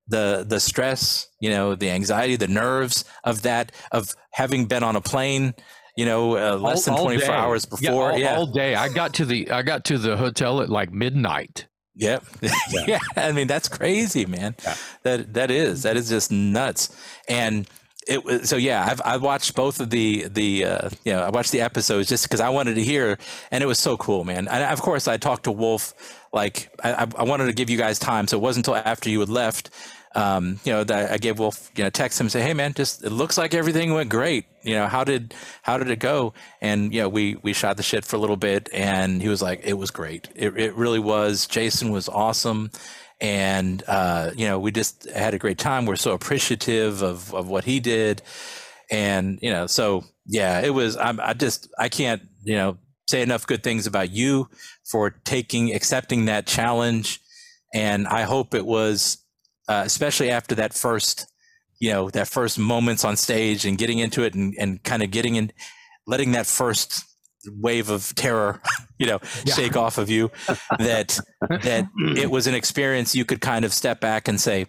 the the stress, you know, the anxiety, the nerves of that of having been on a plane, you know, uh, less all, than 24 hours before. Yeah all, yeah all, day. I got to the I got to the hotel at like midnight. Yep. Yeah. yeah. I mean, that's crazy, man. Yeah. That that is that is just nuts. And it was so yeah. I've I watched both of the the uh, you know I watched the episodes just because I wanted to hear, and it was so cool, man. And of course, I talked to Wolf. Like I, I wanted to give you guys time, so it wasn't until after you had left um, you know, that I gave Wolf, you know, text him and say, Hey man, just, it looks like everything went great. You know, how did, how did it go? And, you know, we, we shot the shit for a little bit and he was like, it was great. It, it really was. Jason was awesome. And, uh, you know, we just had a great time. We're so appreciative of, of what he did. And, you know, so yeah, it was, I'm, I just, I can't, you know, say enough good things about you for taking, accepting that challenge. And I hope it was uh, especially after that first, you know, that first moments on stage and getting into it and, and kind of getting in, letting that first wave of terror, you know, yeah. shake off of you, that that it was an experience you could kind of step back and say,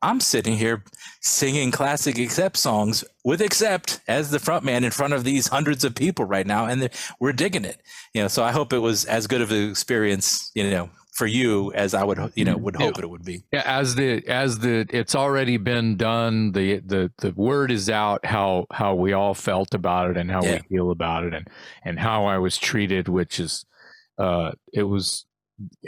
I'm sitting here singing classic accept songs with accept as the front man in front of these hundreds of people right now, and we're digging it. You know, so I hope it was as good of an experience, you know, for you as I would you know would hope yeah. it would be. Yeah, as the as the it's already been done. The the the word is out how how we all felt about it and how yeah. we feel about it and and how I was treated, which is uh it was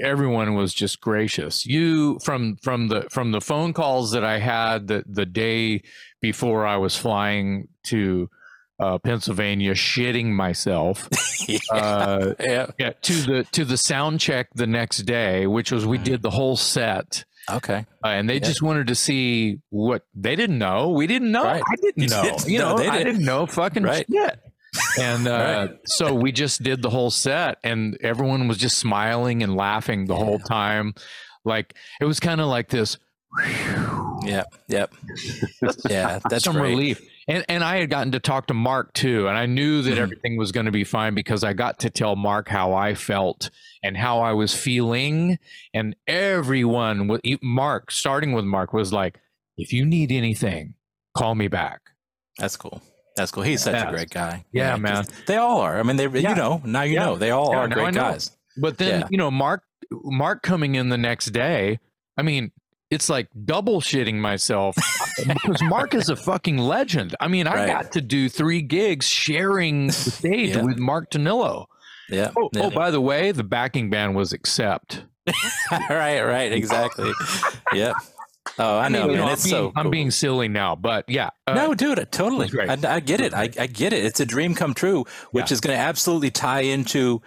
everyone was just gracious. You from from the from the phone calls that I had the the day before I was flying to uh, Pennsylvania, shitting myself. yeah. Uh, yeah. To the to the sound check the next day, which was we mm. did the whole set. Okay. Uh, and they yeah. just wanted to see what they didn't know. We didn't know. Right. I didn't know. You know, no, I didn't know fucking right. shit. And uh, right. so we just did the whole set, and everyone was just smiling and laughing the yeah. whole time. Like it was kind of like this. Yep. Yep. yeah. That's some great. relief and and I had gotten to talk to Mark too, and I knew that mm-hmm. everything was going to be fine because I got to tell Mark how I felt and how I was feeling, and everyone, with Mark, starting with Mark, was like, "If you need anything, call me back." That's cool. That's cool. He's such yeah. a great guy. Yeah, yeah man. They all are. I mean, they yeah. you know now you know they all are great guys. But then you know Mark Mark coming in the next day. I mean, it's like double shitting myself because Mark is a fucking legend. I mean, I right. got to do three gigs sharing the stage yeah. with Mark Tornillo. Yeah. Oh, yeah. oh, by the way, the backing band was Accept. right, right, exactly. yep. Oh, I know, I mean, man. It's being, so. Cool. I'm being silly now, but yeah. Uh, no, dude, totally. I, I, get it. I, I, get it. It's a dream come true, which yeah. is going to absolutely tie into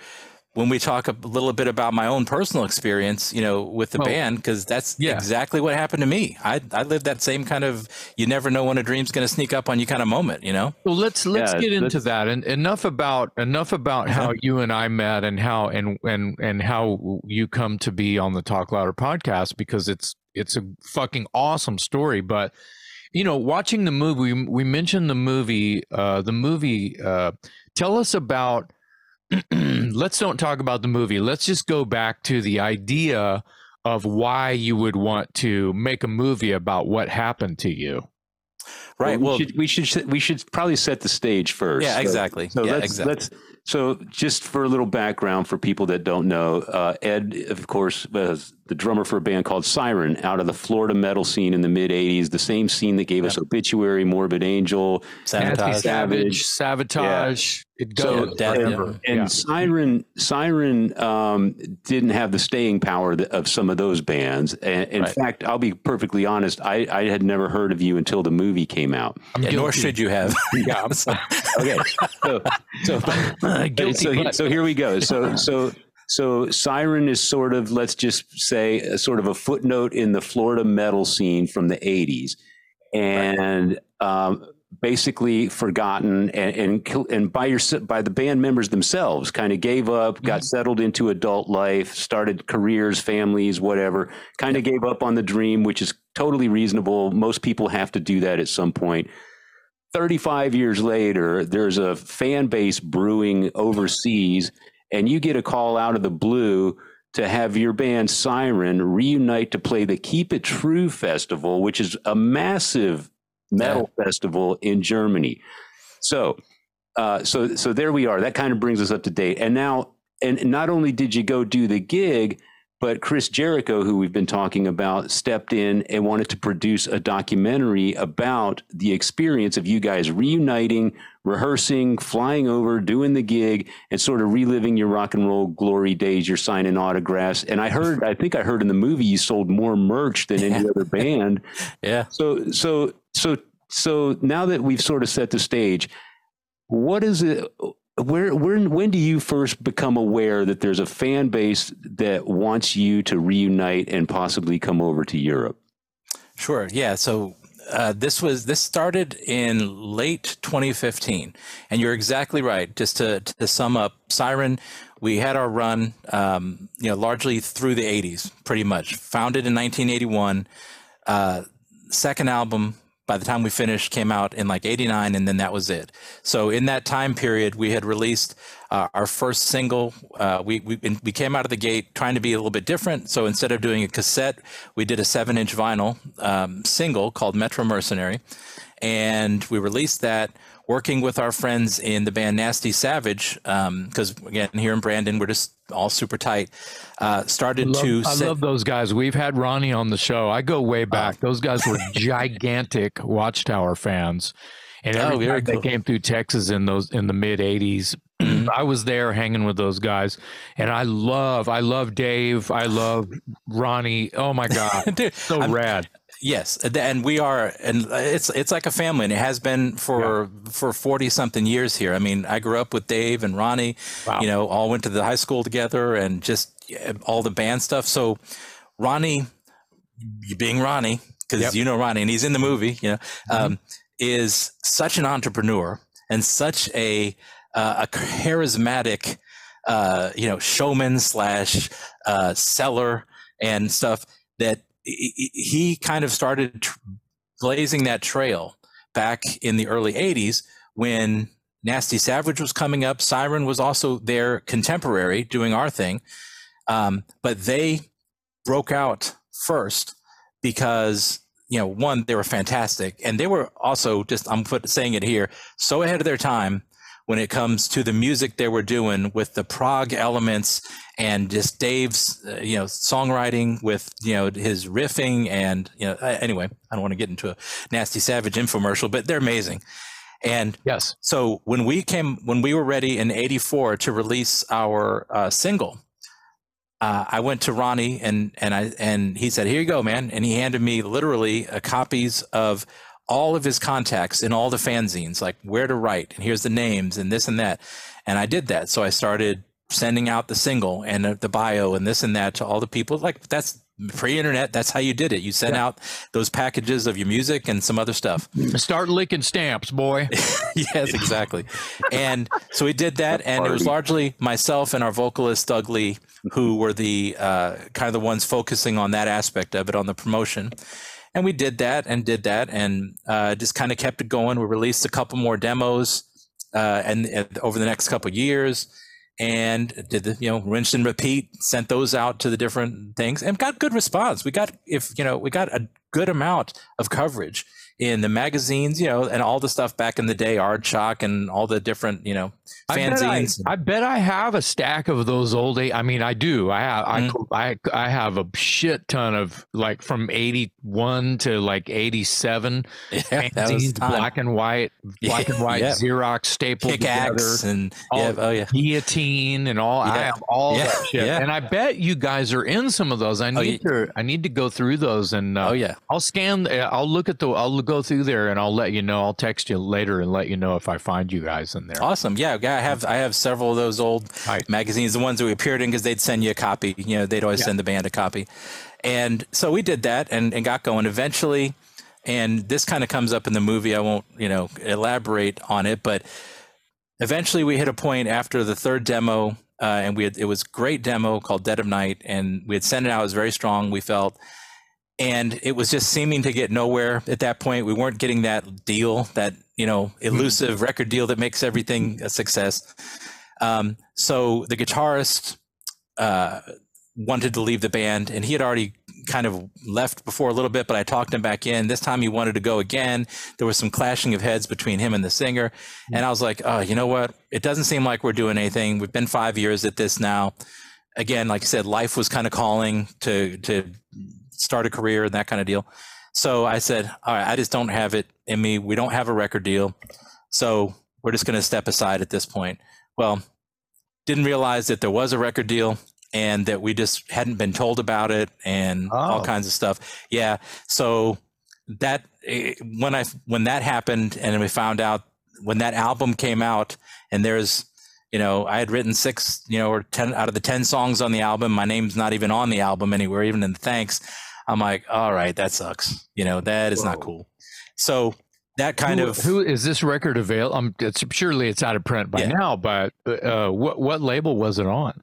when we talk a little bit about my own personal experience, you know, with the band, because that's yeah. exactly what happened to me. I I lived that same kind of you never know when a dream's going to sneak up on you kind of moment, you know. Well, let's let's yeah, get into that. And enough about enough about uh-huh. how you and I met and how and and and how you come to be on the Talk Louder podcast because it's it's a fucking awesome story. But you know, watching the movie, we, we mentioned the movie. Uh, the movie. Uh, tell us about let's don't talk about the movie. Let's just go back to the idea of why you would want to make a movie about what happened to you. Right. Well, we, well, should, we should we should probably set the stage first. Yeah, exactly. So, so yeah, let's exactly. let's so just for a little background for people that don't know, uh, Ed, of course, was the drummer for a band called Siren out of the Florida metal scene in the mid '80s. The same scene that gave yep. us Obituary, Morbid Angel, Savage, Savage, Savatage. Yeah. It goes so, forever. And yeah. Siren, Siren um, didn't have the staying power of some of those bands. And in right. fact, I'll be perfectly honest. I, I, had never heard of you until the movie came out. Yeah, nor should you have. yeah. okay. So, so, uh, so, so here we go. So, so so Siren is sort of, let's just say, a sort of a footnote in the Florida metal scene from the 80s. And right. um, basically forgotten and and, and by your by the band members themselves kind of gave up got mm-hmm. settled into adult life started careers families whatever kind of gave up on the dream which is totally reasonable. Most people have to do that at some point. 35 years later there's a fan base brewing overseas and you get a call out of the blue to have your band Siren reunite to play the Keep It True Festival, which is a massive metal yeah. festival in Germany. So, uh, so, so there we are. That kind of brings us up to date. And now, and not only did you go do the gig, but Chris Jericho, who we've been talking about, stepped in and wanted to produce a documentary about the experience of you guys reuniting, rehearsing, flying over, doing the gig, and sort of reliving your rock and roll glory days. You're signing autographs, and I heard, I think I heard in the movie you sold more merch than any other band. Yeah. So, so, so, so now that we've sort of set the stage, what is it? where, where, when do you first become aware that there's a fan base that wants you to reunite and possibly come over to Europe? Sure. Yeah. So uh, this was this started in late 2015, and you're exactly right. Just to, to sum up, Siren, we had our run, um, you know, largely through the 80s, pretty much. Founded in 1981. Uh, second album by the time we finished came out in like 89 and then that was it. So in that time period we had released uh, our first single uh, we, we, we came out of the gate trying to be a little bit different. So instead of doing a cassette we did a seven inch vinyl um, single called metro mercenary and we released that working with our friends in the band Nasty Savage, because um, again, here in Brandon, we're just all super tight. Uh, started I love, to. I love those guys. We've had Ronnie on the show. I go way back. Uh, those guys were gigantic Watchtower fans, and every oh, time cool. they came through Texas in those in the mid '80s, mm-hmm. I was there hanging with those guys, and I love, I love Dave, I love Ronnie. Oh my god, Dude, so I'm, rad. Yes, and we are, and it's it's like a family, and it has been for yeah. for forty something years here. I mean, I grew up with Dave and Ronnie. Wow. You know, all went to the high school together, and just all the band stuff. So, Ronnie, being Ronnie, because yep. you know Ronnie, and he's in the movie. You know, mm-hmm. um, is such an entrepreneur and such a uh, a charismatic, uh, you know, showman slash uh, seller and stuff that he kind of started blazing that trail back in the early 80s when Nasty Savage was coming up. Siren was also their contemporary doing our thing. Um, but they broke out first because, you know, one, they were fantastic. And they were also just, I'm saying it here, so ahead of their time when it comes to the music they were doing with the prog elements and just Dave's, uh, you know, songwriting with, you know, his riffing and, you know, anyway, I don't want to get into a nasty savage infomercial, but they're amazing. And yes, so when we came, when we were ready in 84 to release our uh, single, uh, I went to Ronnie and, and I, and he said, here you go, man. And he handed me literally uh, copies of all of his contacts in all the fanzines, like where to write, and here's the names and this and that. And I did that. So I started sending out the single and the bio and this and that to all the people. Like that's pre-internet. That's how you did it. You sent yeah. out those packages of your music and some other stuff. Start licking stamps, boy. yes, exactly. and so we did that, and it was largely myself and our vocalist Doug Lee who were the uh, kind of the ones focusing on that aspect of it on the promotion and we did that and did that and uh, just kind of kept it going. We released a couple more demos uh, and, and, over the next couple years and did the you know rinse and repeat sent those out to the different things and got good response we got if you know we got a good amount of coverage in the magazines, you know, and all the stuff back in the day, Aardschok and all the different, you know, fanzines. I bet I, I, bet I have a stack of those old. I mean, I do. I have. Mm-hmm. I, I I have a shit ton of like from eighty one to like eighty seven yeah, fanzines, black and white, black yeah, and white yeah. Xerox stapled Kickaxe together, and yeah, oh yeah, guillotine and all. I have all that shit, and I bet you guys are in some of those. I oh, need oh, to. I need to go through those and. Uh, oh yeah, I'll scan. I'll look at the. I'll go through there and I'll let you know. I'll text you later and let you know if I find you guys in there. Awesome. Yeah, I have I have several of those old right. magazines, the ones that we appeared in, because they'd send you a copy. You know, they'd always yeah. send the band a copy, and so we did that and, and got going. Eventually, and this kind of comes up in the movie. I won't, you know, elaborate on it, but eventually we hit a point after the third demo, uh, and we had it was great demo called Dead of Night, and we had sent it out. It was very strong. We felt, and it was just seeming to get nowhere at that point. We weren't getting that deal, that you know, elusive mm-hmm. record deal that makes everything a success. Um, so the guitarist uh, wanted to leave the band, and he had already kind of left before a little bit, but I talked him back in. This time he wanted to go again. There was some clashing of heads between him and the singer. And I was like, oh, you know what? It doesn't seem like we're doing anything. We've been five years at this now. Again, like I said, life was kind of calling to to start a career and that kind of deal. So I said, all right, I just don't have it in me. We don't have a record deal. So we're just going to step aside at this point. Well, didn't realize that there was a record deal and that we just hadn't been told about it and oh. all kinds of stuff. Yeah. So that eh, when I when that happened and we found out when that album came out and there's you know I had written six you know or 10 out of the 10 songs on the album my name's not even on the album anywhere even in the thanks I'm like all right that sucks you know that is Whoa. not cool so that kind who, of who is this record available um, it's surely it's out of print by yeah. now but uh, what what label was it on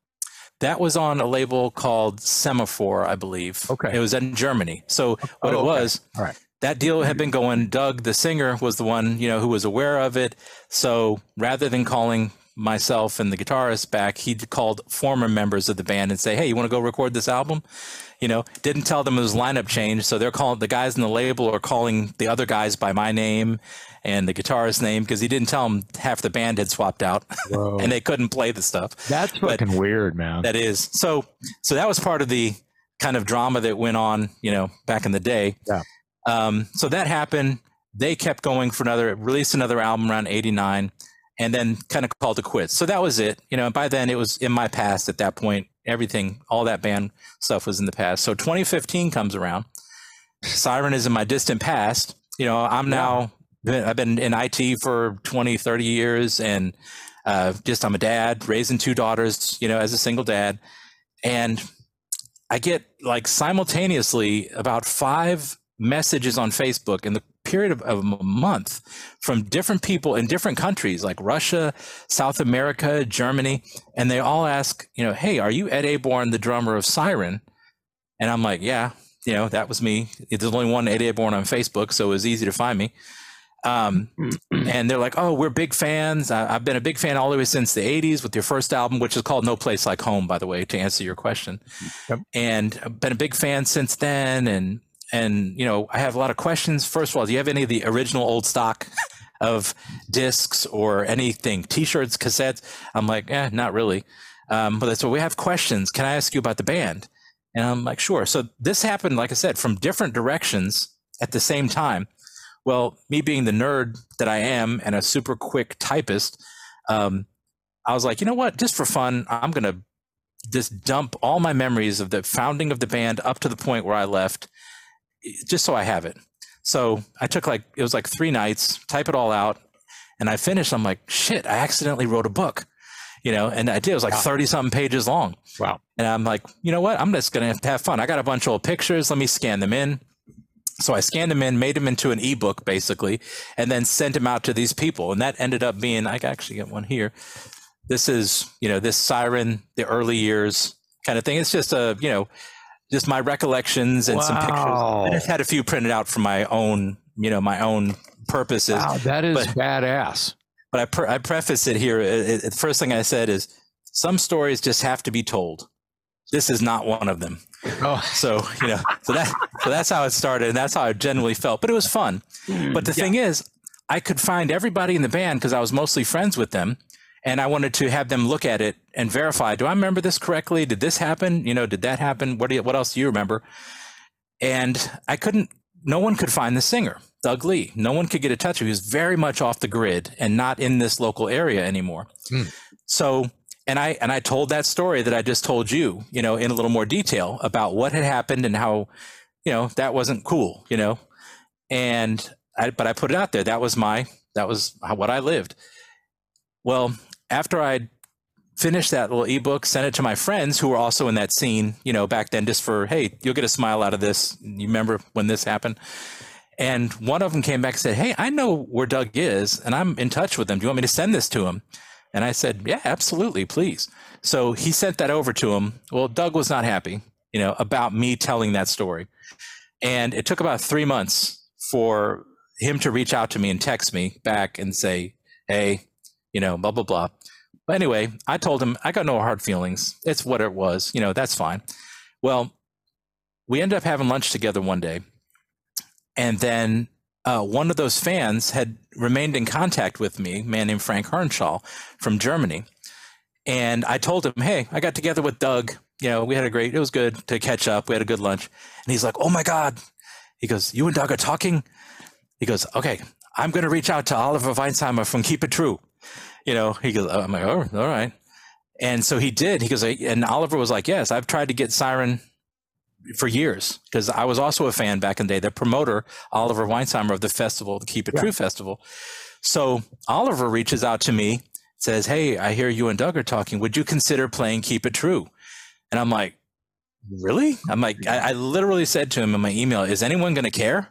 that was on a label called Semaphore, I believe. Okay. It was in Germany. So what oh, it was, right. that deal had been going. Doug, the singer, was the one, you know, who was aware of it. So rather than calling myself and the guitarist back, he called former members of the band and say, "Hey, you want to go record this album?" You know, didn't tell them it was lineup change, so they're calling the guys in the label are calling the other guys by my name and the guitarist's name because he didn't tell them half the band had swapped out and they couldn't play the stuff. That's fucking but weird, man. That is. So so that was part of the kind of drama that went on, you know, back in the day. Yeah. Um, so that happened. They kept going for another released another album around 89 and then kind of called it quits. So that was it. You know, by then it was in my past at that point. Everything, all that band stuff was in the past. So 2015 comes around. Siren is in my distant past. You know, I'm now I've been in IT for 20, 30 years and uh, just I'm a dad raising two daughters, you know, as a single dad. And I get like simultaneously about five messages on Facebook in the period of, of, a month from different people in different countries like Russia, South America, Germany. And they all ask, you know, hey, are you Ed Aborn, the drummer of Siren? And I'm like, yeah, you know, that was me. There's only one Ed Aborn on Facebook, so it was easy to find me. Um, and they're like, "Oh, we're big fans. I, have been a big fan all the way since the '80s with your first album, which is called No Place Like Home, by the way, to answer your question. Yep. And I've been a big fan since then. And and you know, I have a lot of questions. First of all, do you have any of the original old stock of discs or anything, T-shirts, cassettes? I'm like, eh, not really. Um, but so we have questions. Can I ask you about the band? And I'm like, sure. So this happened, like I said, from different directions at the same time. Well, me being the nerd that I am and a super quick typist, um, I was like, you know what? Just for fun, I'm to just dump all my memories of the founding of the band up to the point where I left, just so I have it. So I took like, it was like three nights, type it all out. And I finished. I'm like, shit, I accidentally wrote a book, you know, and I did. It was like 30 wow. something pages long. Wow. And I'm like, you know what? I'm just going to have fun. I got a bunch of old pictures. Let me scan them in. So I scanned them in, made them into an ebook basically, and then sent them out to these people. And that ended up being, I actually get one here. This is, you know, this siren, the early years kind of thing. It's just a, you know, just my recollections and wow. some pictures. I just had a few printed out for my own, you know, my own purposes. Wow, that is but, badass. But I, pre- I preface it here. It, it, the first thing I said is some stories just have to be told. This is not one of them. Oh, so you know, so that so that's how it started, and that's how I generally felt. But it was fun. Mm, but the yeah. thing is, I could find everybody in the band because I was mostly friends with them, and I wanted to have them look at it and verify. Do I remember this correctly? Did this happen? You know, did that happen? What do you, what else do you remember? And I couldn't. No one could find the singer, Doug Lee. No one could get a touch of. Him. He was very much off the grid and not in this local area anymore. Mm. So and I and I told that story that I just told you, you know, in a little more detail about what had happened and how, you know, that wasn't cool, you know, and I but I put it out there. That was my that was what I lived. Well, after I finished that little ebook, sent it to my friends who were also in that scene, you know, back then, just for hey, you'll get a smile out of this. You remember when this happened? And one of them came back and said, Hey, I know where Doug is and I'm in touch with him. Do you want me to send this to him? And I said, Yeah, absolutely, please. So he sent that over to him. Well, Doug was not happy, you know, about me telling that story. And it took about three months for him to reach out to me and text me back and say, Hey, you know, blah, blah, blah. But anyway, I told him, I got no hard feelings. It's what it was. You know, that's fine. Well, we ended up having lunch together one day. And then uh, one of those fans had remained in contact with me, a man named Frank Hernshaw from Germany. And I told him, hey, I got together with Doug. You know, we had a great, it was good to catch up. We had a good lunch. And he's like, oh my God. He goes, you and Doug are talking? He goes, okay, I'm going to reach out to Oliver Weinsheimer from Keep It True. You know, he goes, oh, I'm like, oh, all right. And so he did. He goes, and Oliver was like, yes, I've tried to get Siren for years because I was also a fan back in the day. The promoter, Oliver Weinsheimer of the festival, the Keep It yeah. True festival. So Oliver reaches out to me, says, Hey, I hear you and Doug are talking. Would you consider playing Keep It True? And I'm like, Really? I'm like, I, I literally said to him in my email, Is anyone going to care?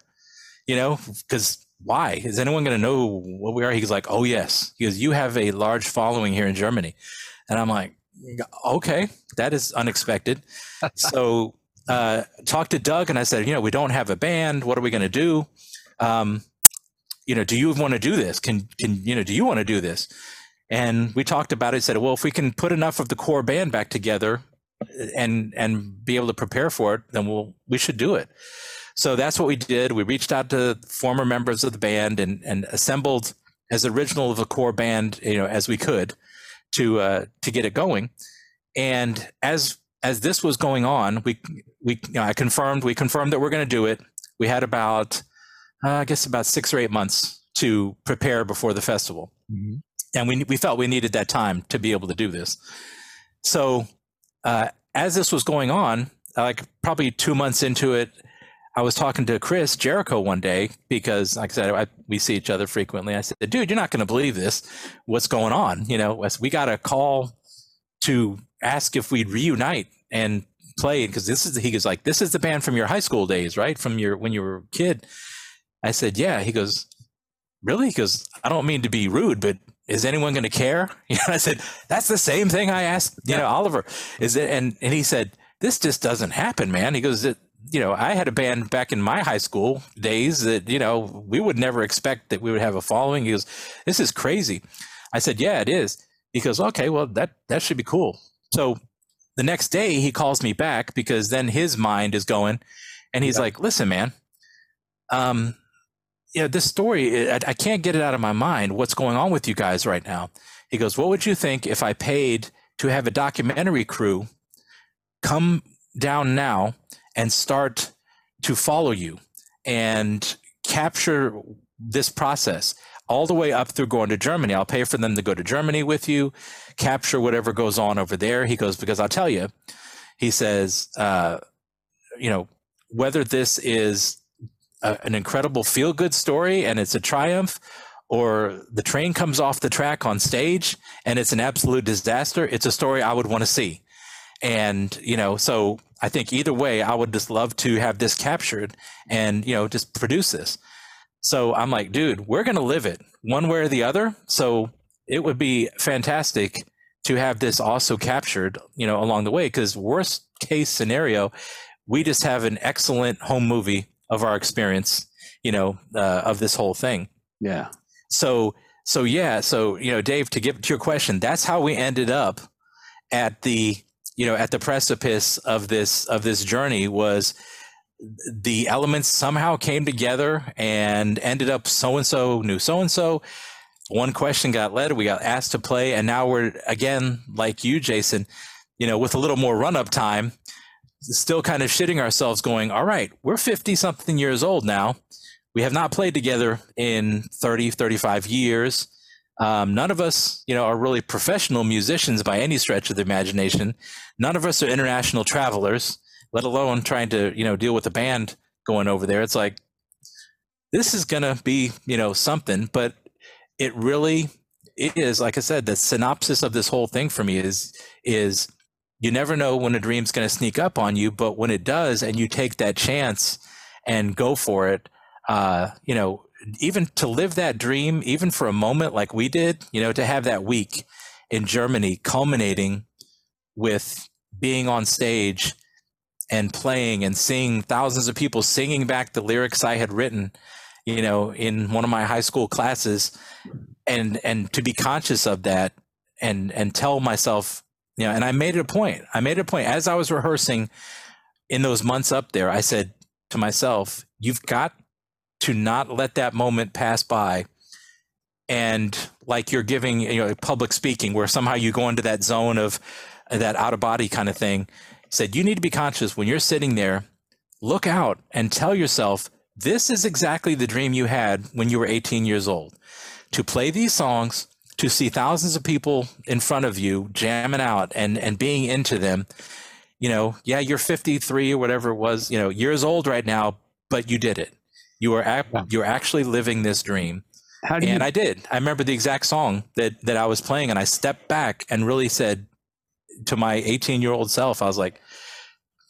You know, because why? Is anyone going to know what we are? He's like, Oh, yes. He goes, You have a large following here in Germany. And I'm like, Okay, that is unexpected. so uh, talked to Doug and I said, you know, we don't have a band. What are we going to do? Um, you know, do you want to do this? Can, can, you know, do you want to do this? And we talked about it. Said, well, if we can put enough of the core band back together and, and be able to prepare for it, then we'll, we should do it. So that's what we did. We reached out to former members of the band and, and assembled as original of a core band, you know, as we could to, uh, to get it going. And as as this was going on, we we you know, I confirmed we confirmed that we're going to do it. We had about uh, I guess about six or eight months to prepare before the festival, mm-hmm. and we we felt we needed that time to be able to do this. So uh, as this was going on, like probably two months into it, I was talking to Chris Jericho one day because, like I said, I, we see each other frequently. I said, "Dude, you're not going to believe this. What's going on? You know, we got a call to ask if we'd reunite and play because this is he goes like this is the band from your high school days right from your when you were a kid i said yeah he goes really he goes i don't mean to be rude but is anyone going to care you know, i said that's the same thing i asked you yeah. know oliver is it and and he said this just doesn't happen man he goes you know i had a band back in my high school days that you know we would never expect that we would have a following he goes this is crazy i said yeah it is he goes okay well that that should be cool so the next day he calls me back because then his mind is going and he's yeah. like, listen, man, um, yeah, this story, I, I can't get it out of my mind. What's going on with you guys right now? He goes, what would you think if I paid to have a documentary crew come down now and start to follow you and capture this process? all the way up through going to Germany. I'll pay for them to go to Germany with you, capture whatever goes on over there. He goes, because I'll tell you, he says, uh, you know, whether this is a, an incredible feel good story and it's a triumph, or the train comes off the track on stage and it's an absolute disaster, it's a story I would want to see. And, you know, so I think either way, I would just love to have this captured and, you know, just produce this. So I'm like, dude, we're going to live it one way or the other. So it would be fantastic to have this also captured, you know, along the way. Because worst case scenario, we just have an excellent home movie of our experience, you know, uh, of this whole thing. Yeah. So, so yeah. So, you know, Dave, to get to your question, that's how we ended up at the, you know, at the precipice of this, of this journey was the elements somehow came together and ended up so and so knew so and so. One question got led, we got asked to play, and now we're again like you, Jason, you know, with a little more run up time, still kind of shitting ourselves, going, All right, we're 50 something years old now. We have not played together in 30, 35 years. Um, none of us, you know, are really professional musicians by any stretch of the imagination. None of us are international travelers let alone trying to you know deal with a band going over there. It's like this is gonna be you know something, but it really it is like I said. The synopsis of this whole thing for me is is you never know when a dream's going to sneak up on you, but when it does, and you take that chance and go for it, uh, you know, even to live that dream, even for a moment like we did, you know, to have that week in Germany culminating with being on stage and playing and seeing thousands of people singing back the lyrics I had written, you know, in one of my high school classes and and to be conscious of that and and tell myself, you know, and I made it a point. I made it a point as I was rehearsing in those months up there, I said to myself, you've got to not let that moment pass by. And like you're giving you know public speaking where somehow you go into that zone of that out of body kind of thing said you need to be conscious when you're sitting there look out and tell yourself this is exactly the dream you had when you were 18 years old. To play these songs to see thousands of people in front of you jamming out and and being into them you know yeah you're 53 or whatever it was you know years old right now but you did it you are you're actually living this dream and you- I did. I remember the exact song that that I was playing, and I stepped back and really said to my 18 year old self, I was like,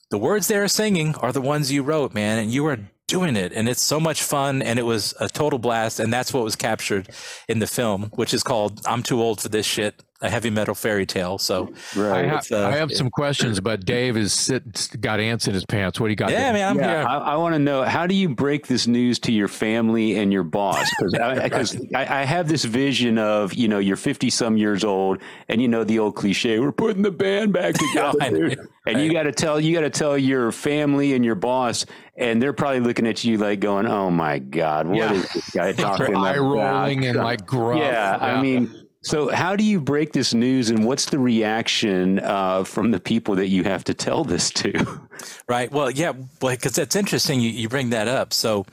"The words they're singing are the ones you wrote, man, and you are doing it, and it's so much fun, and it was a total blast, and that's what was captured in the film, which is called "I'm Too Old for This Shit." A heavy metal fairy tale. So right. I, have, uh, I have some questions, but Dave is sit, got ants in his pants. What do you got? Yeah, there? man, I'm yeah, here. I, I want to know how do you break this news to your family and your boss? Because I, I, I, have this vision of you know you're 50 some years old, and you know the old cliche, we're putting the band back together, and you got to tell you got to tell your family and your boss. And they're probably looking at you like going, "Oh my God, what yeah. is this guy talking about?" Eye rolling and like gruff. Yeah, yeah, I mean, so, how do you break this news, and what's the reaction uh, from the people that you have to tell this to? Right. Well, yeah, because that's interesting. You, you bring that up. So,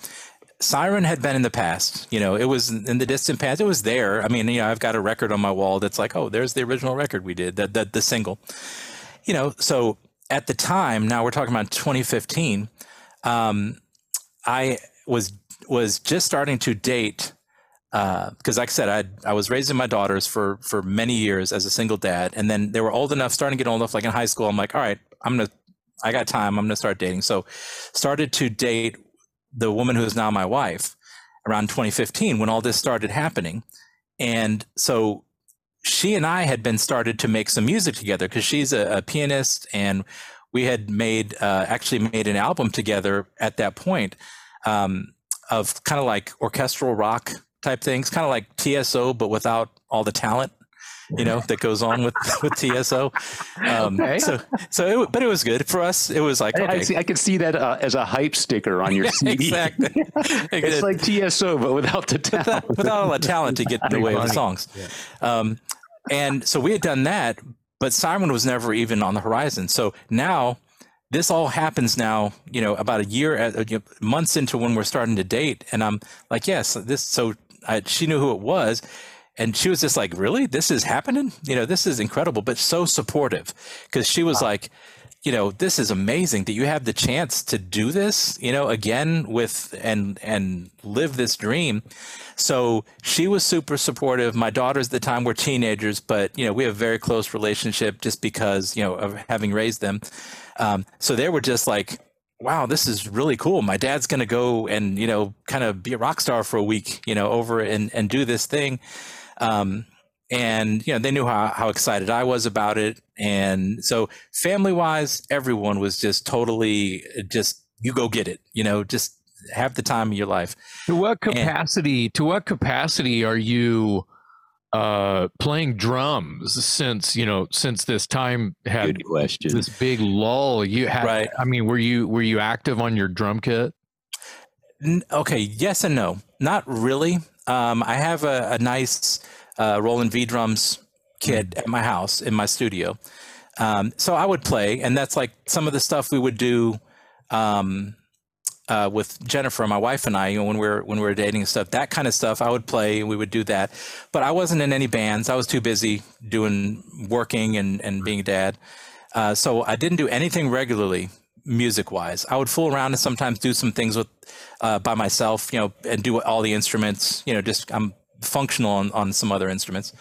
Siren had been in the past. You know, it was in the distant past. It was there. I mean, you know, I've got a record on my wall that's like, oh, there's the original record we did, that the, the single. You know, so at the time, now we're talking about 2015. Um, I was was just starting to date because uh, like I said, I I was raising my daughters for for many years as a single dad, and then they were old enough, starting to get old enough, like in high school. I'm like, all right, I'm gonna, I got time. I'm gonna start dating. So, started to date the woman who is now my wife around 2015 when all this started happening, and so she and I had been started to make some music together because she's a, a, pianist, and we had made uh, actually made an album together at that point um, of kind of like orchestral rock type things, kind of like TSO, but without all the talent, you know, that goes on with with TSO. Um, okay. So, so, it, but it was good for us. It was like okay. I, I, see, I could see that uh, as a hype sticker on your CD. exactly. it's like TSO, but without the talent. Without, without all the talent to get in the way funny. of the songs. Yeah. Um, and so we had done that, but Siren was never even on the horizon. So now this all happens now, you know, about a year, uh, months into when we're starting to date, and I'm like, yes, this. So I, she knew who it was. And she was just like, really? This is happening? You know, this is incredible, but so supportive because she was wow. like, you know, this is amazing that you have the chance to do this, you know, again with and and live this dream. So she was super supportive. My daughters at the time were teenagers, but you know, we have a very close relationship just because, you know, of having raised them. Um, so they were just like, wow, this is really cool. My dad's going to go and, you know, kind of be a rock star for a week, you know, over and, and do this thing. Um, and, you know, they knew how, how excited I was about it. And so family wise, everyone was just totally just, you go get it, you know, just have the time of your life. To what capacity, and, to what capacity are you, uh, playing drums since you know since this time had this big lull. You had, right. I mean, were you were you active on your drum kit? Okay, yes and no. Not really. Um, I have a, a nice uh, Roland V drums kit at my house in my studio. Um, so I would play, and that's like some of the stuff we would do. Um, uh, with Jennifer, my wife and I, you know, when we were when we were dating and stuff, that kind of stuff, I would play. And we would do that, but I wasn't in any bands. I was too busy doing working and and being a dad, uh, so I didn't do anything regularly music wise. I would fool around and sometimes do some things with uh, by myself, you know, and do all the instruments. You know, just I'm functional on on some other instruments,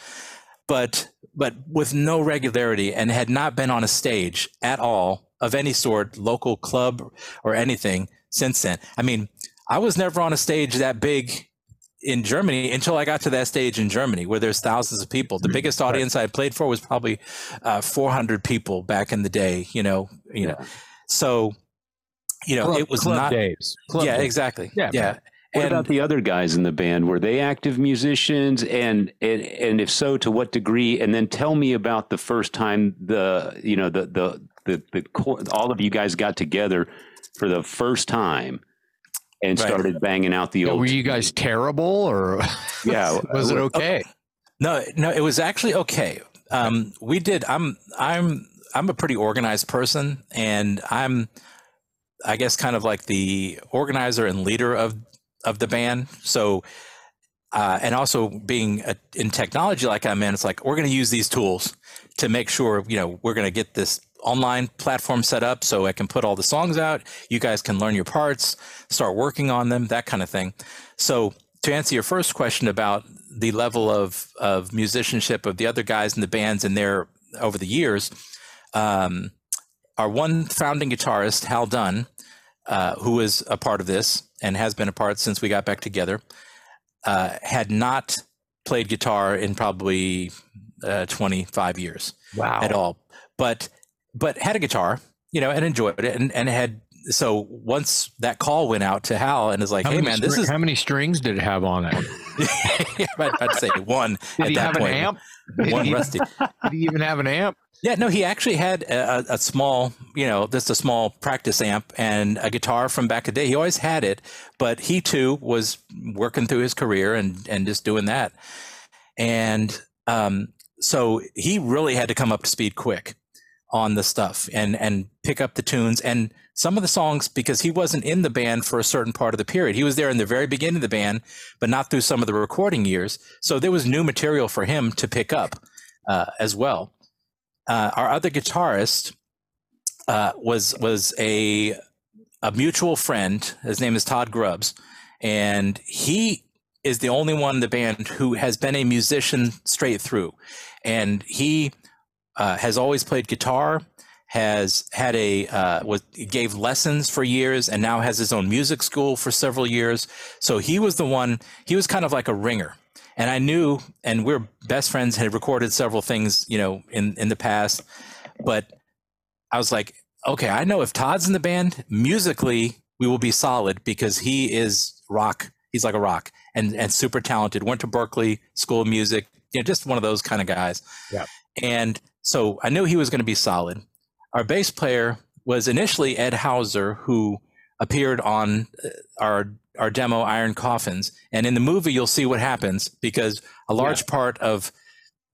but but with no regularity and had not been on a stage at all of any sort, local club or anything since then. I mean, I was never on a stage that big in Germany until I got to that stage in Germany where there's thousands of people. The biggest audience I played for was probably uh, 400 people back in the day. You know, you know, so you know Club- it was club not. days. Club yeah, days. exactly. Yeah, Yeah, man. What And- about the other guys in the band? Were they active musicians, and, and and if so, to what degree? And then tell me about the first time the you know the the the, the all of you guys got together for the first time and Right. started banging out the Yeah, old. were you guys terrible or Yeah, was it okay? No, no, it was actually okay. Um, we did. I'm, I'm, I'm a pretty organized person, and I'm, I guess, kind of like the organizer and leader of of the band. So, uh, and also being a, in technology like I'm in, it's like we're going to use these tools to make sure you know we're going to get this online platform set up so I can put all the songs out. You guys can learn your parts, start working on them, that kind of thing. So to answer your first question about the level of of musicianship of the other guys in the bands and their over the years, um, our one founding guitarist Hal Dunn, uh, who was a part of this and has been a part since we got back together, uh, had not played guitar in probably uh, 25 years Wow. at all, but but had a guitar, you know, and enjoyed it, and and had so once that call went out to Hal and is like, How hey man, this is how many strings did it have on it? I'd, I'd say one Did at he that have point. an amp? One rusty. did he even have an amp? Yeah, no, he actually had a, a- a small, you know, just a small practice amp and a guitar from back in the day. He always had it, but he too was working through his career and and just doing that. And um, so he really had to come up to speed quick on the stuff and and pick up the tunes and some of the songs because he wasn't in the band for a certain part of the period. He was there in the very beginning of the band, but not through some of the recording years. So there was new material for him to pick up uh, as well uh, our other guitarist uh, was was a a mutual friend. His name is Todd Grubbs, and he is the only one in the band who has been a musician straight through, and he uh, has always played guitar. Has had a uh, was gave lessons for years, and now has his own music school for several years. So he was the one. He was kind of like a ringer and I knew, and we're best friends, had recorded several things, you know, in in the past, but I was like, okay, I know if Todd's in the band, musically we will be solid because he is rock. He's like a rock and and super talented. Went to Berklee School of Music, you know, just one of those kind of guys. Yeah. And so I knew he was going to be solid. Our bass player was initially Ed Hauser, who appeared on uh, our our demo Iron Coffins, and in the movie you'll see what happens because a large part of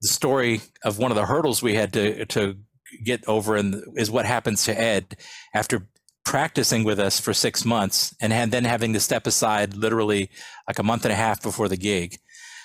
the story of one of the hurdles we had to to get over and is what happens to Ed after practicing with us for six months and had, then having to step aside literally like a month and a half before the gig.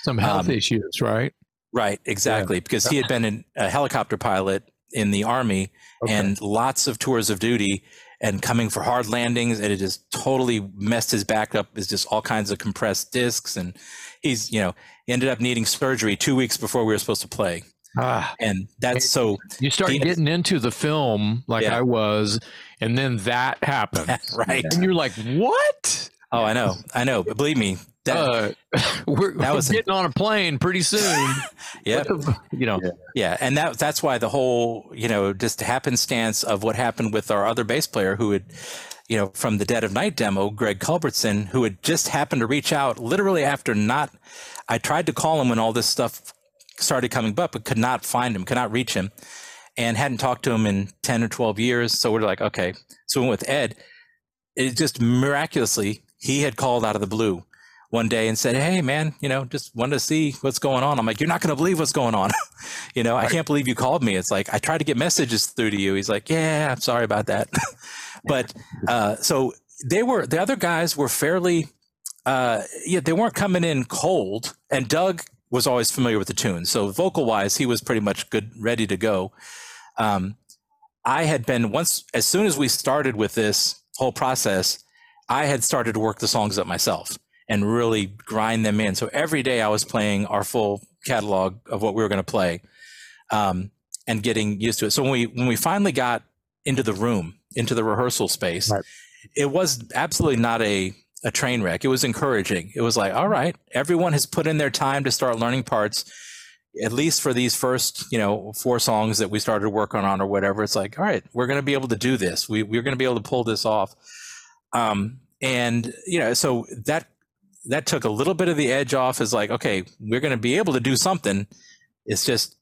Some health Um, issues, right? Right, exactly, because he had been an- a helicopter pilot in the army Okay. and lots of tours of duty and coming for hard landings and it just totally messed his back up is just all kinds of compressed discs and he's you know he ended up needing surgery two weeks before we were supposed to play ah, and that's so you start he- getting into the film like Yeah. I was, and then that happened, right and you're like, "What? Oh i know i know but believe me that uh, we're, that we're was- getting on a plane pretty soon." yeah you know, Yeah, and that that's why the whole you know just happenstance of what happened with our other bass player who had you know from the Dead of Night demo, Greg Culbertson, who had just happened to reach out literally after not. I tried to call him when all this stuff started coming up, but could not find him, could not reach him, and hadn't talked to him in ten or twelve years. So we're like, okay. So we went with Ed. It just miraculously he had called out of the blue one day and said, "Hey, man, you know, just wanted to see what's going on." I'm like, "You're not going to believe what's going on." you know, I can't believe you called me. It's like I tried to get messages through to you. He's like, "Yeah, I'm sorry about that." but uh, so they were the other guys were fairly, uh, yeah, they weren't coming in cold. And Doug was always familiar with the tune. so vocal wise, he was pretty much good, ready to go. Um, I had been once as soon as we started with this whole process, I had started to work the songs up myself and really grind them in. So every day I was playing our full catalog of what we were going to play, um, and getting used to it. So when we when we finally got into the room, into the rehearsal space, Right. it was absolutely not a a train wreck. It was encouraging. It was like, all right, everyone has put in their time to start learning parts. At least for these first, you know, four songs that we started working on or whatever, it's like, all right, we're going to be able to do this. We we're going to be able to pull this off. Um, and you know, so that that took a little bit of the edge off. Is like, okay, we're going to be able to do something. It's just,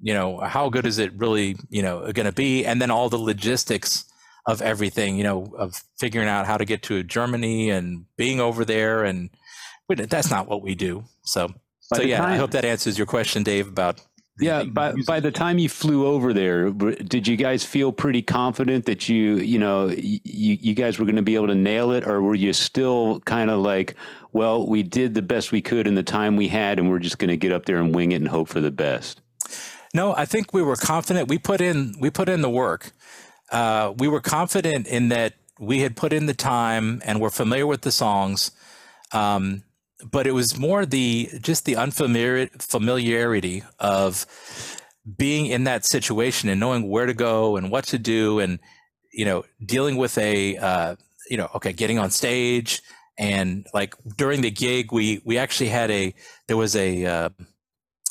you know, how good is it really, you know, going to be? And then all the logistics of everything, you know, of figuring out how to get to Germany and being over there. And that's not what we do. So, by so yeah, time, I hope that answers your question, Dave, about. Yeah, by, by the time you flew over there, did you guys feel pretty confident that you, you know, you, you guys were going to be able to nail it? Or were you still kind of like, well, we did the best we could in the time we had, and we're just going to get up there and wing it and hope for the best? No, I think we were confident. We put in we put in the work uh, we were confident in that we had put in the time and we're familiar with the songs. Um, but it was more the just the unfamiliar familiarity of being in that situation and knowing where to go and what to do and you know dealing with a uh, you know okay getting on stage and like during the gig we we actually had a there was a uh,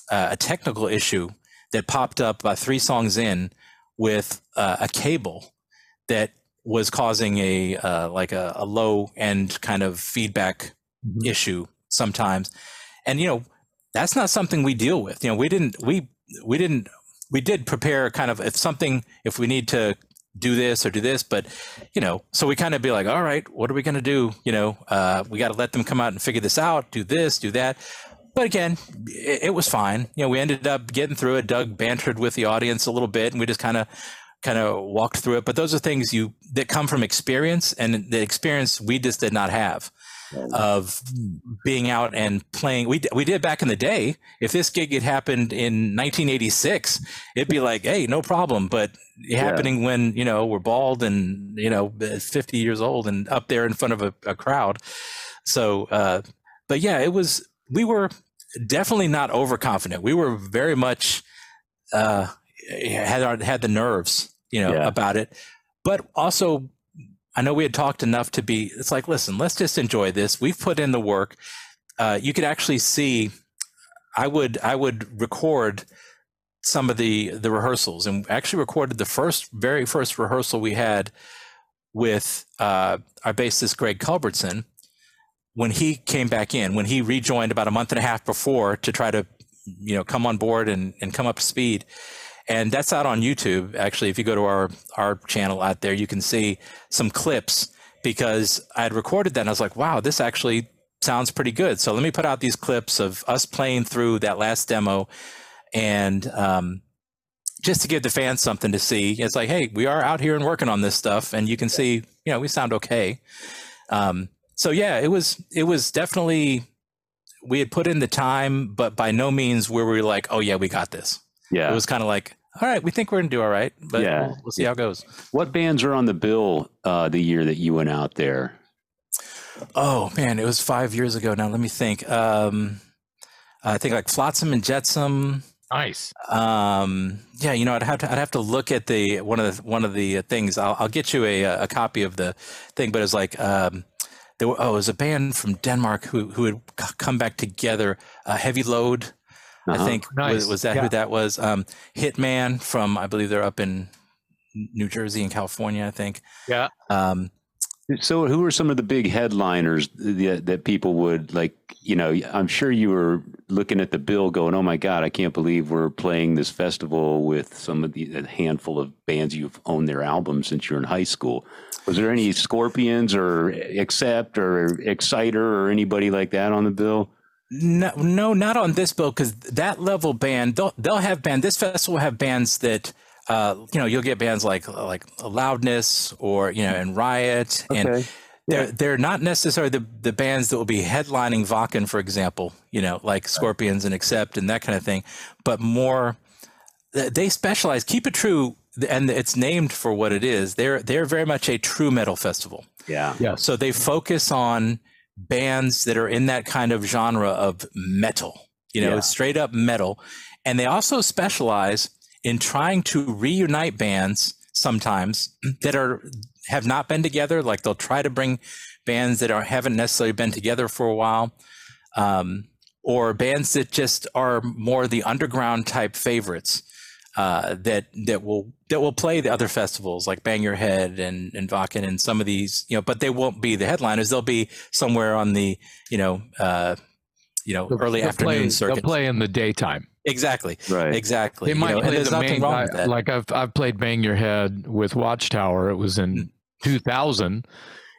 a technical issue that popped up about three songs in with uh, a cable that was causing a uh, like a, a, low end kind of feedback mm-hmm. issue sometimes and you know that's not something we deal with you know we didn't we we didn't we did prepare kind of if something if we need to do this or do this but you know so we kind of be like all right what are we going to do you know uh, we got to let them come out and figure this out do this do that but again, it, it, was fine. You know, we ended up getting through it. Doug bantered with the audience a little bit, and we just kind of kind of walked through it. But those are things you that come from experience, and the experience we just did not have of being out and playing. We we did back in the day. If this gig had happened in 1986, it'd be like, hey, no problem. But yeah. happening when you know we're bald and you know 50 years old and up there in front of a, a crowd. So, uh, but yeah, it was we were definitely not overconfident. We were very much uh, had our, had the nerves, you know, yeah. about it. But also, I know we had talked enough to be. It's like, listen, let's just enjoy this. We've put in the work. Uh, you could actually see. I would I would record some of the the rehearsals and actually recorded the first very first rehearsal we had with uh, our bassist Greg Culbertson when he came back in, when he rejoined about a month and a half before to try to, you know, come on board and, and come up to speed. And that's out on YouTube. Actually, if you go to our, our channel out there, you can see some clips because I had recorded that and I was like, wow, this actually sounds pretty good. So let me put out these clips of us playing through that last demo and, um, just to give the fans something to see. It's like, hey, we are out here and working on this stuff, and you can see, you know, we sound okay. Um, so yeah, it was it was definitely we had put in the time, but by no means were we like, oh yeah, we got this. Yeah, it was kind of like, all right, we think we're gonna do all right, but yeah. we'll, we'll see how it goes. What bands are on the bill uh, the year that you went out there? Oh man, it was five years ago now. Let me think. Um, I think like Flotsam and Jetsam. Nice. Um, yeah, you know, I'd have to I'd have to look at the one of the one of the things. I'll, I'll get you a a copy of the thing, but it's like um, there were, oh, it was a band from Denmark who who had come back together. Uh, Heavy Load, uh-huh. I think nice. was, was, that yeah. who that was? Um, Hittman from I believe they're up in New Jersey and California. I think. Yeah. Um, so, who are some of the big headliners that, that people would like? You know, I'm sure you were looking at the bill, going, "Oh my God, I can't believe we're playing this festival with some of the handful of bands you've owned their albums since you're in high school." Was there any Scorpions or Accept or Exciter or anybody like that on the bill? No, no, not on this bill because that level band they'll they'll have band. This festival will have bands that uh, you know you'll get bands like like Loudness or you know and Riot okay. and. They're, yeah. they're not necessarily the, the bands that will be headlining Wacken, for example, you know, like Scorpions and Accept and that kind of thing, but more, they specialize. Keep it true and it's named for what it is. They're they're very much a true metal festival. Yeah. Yeah. So they focus on bands that are in that kind of genre of metal. You know, yeah. straight up metal. And they also specialize in trying to reunite bands sometimes that are have not been together. Like they'll try to bring bands that are haven't necessarily been together for a while, um, or bands that just are more the underground type favorites uh, that that will that will play the other festivals like Bang Your Head and and Wacken and some of these, you know, but they won't be the headliners. They'll be somewhere on the you know uh, you know They'll- early they'll afternoon play, circuit. They'll play in the daytime. Exactly, Right. exactly. They you might know, play there's the nothing main. wrong I- with that. like I've I've played Bang Your Head with Watchtower. It was in Mm. 2000,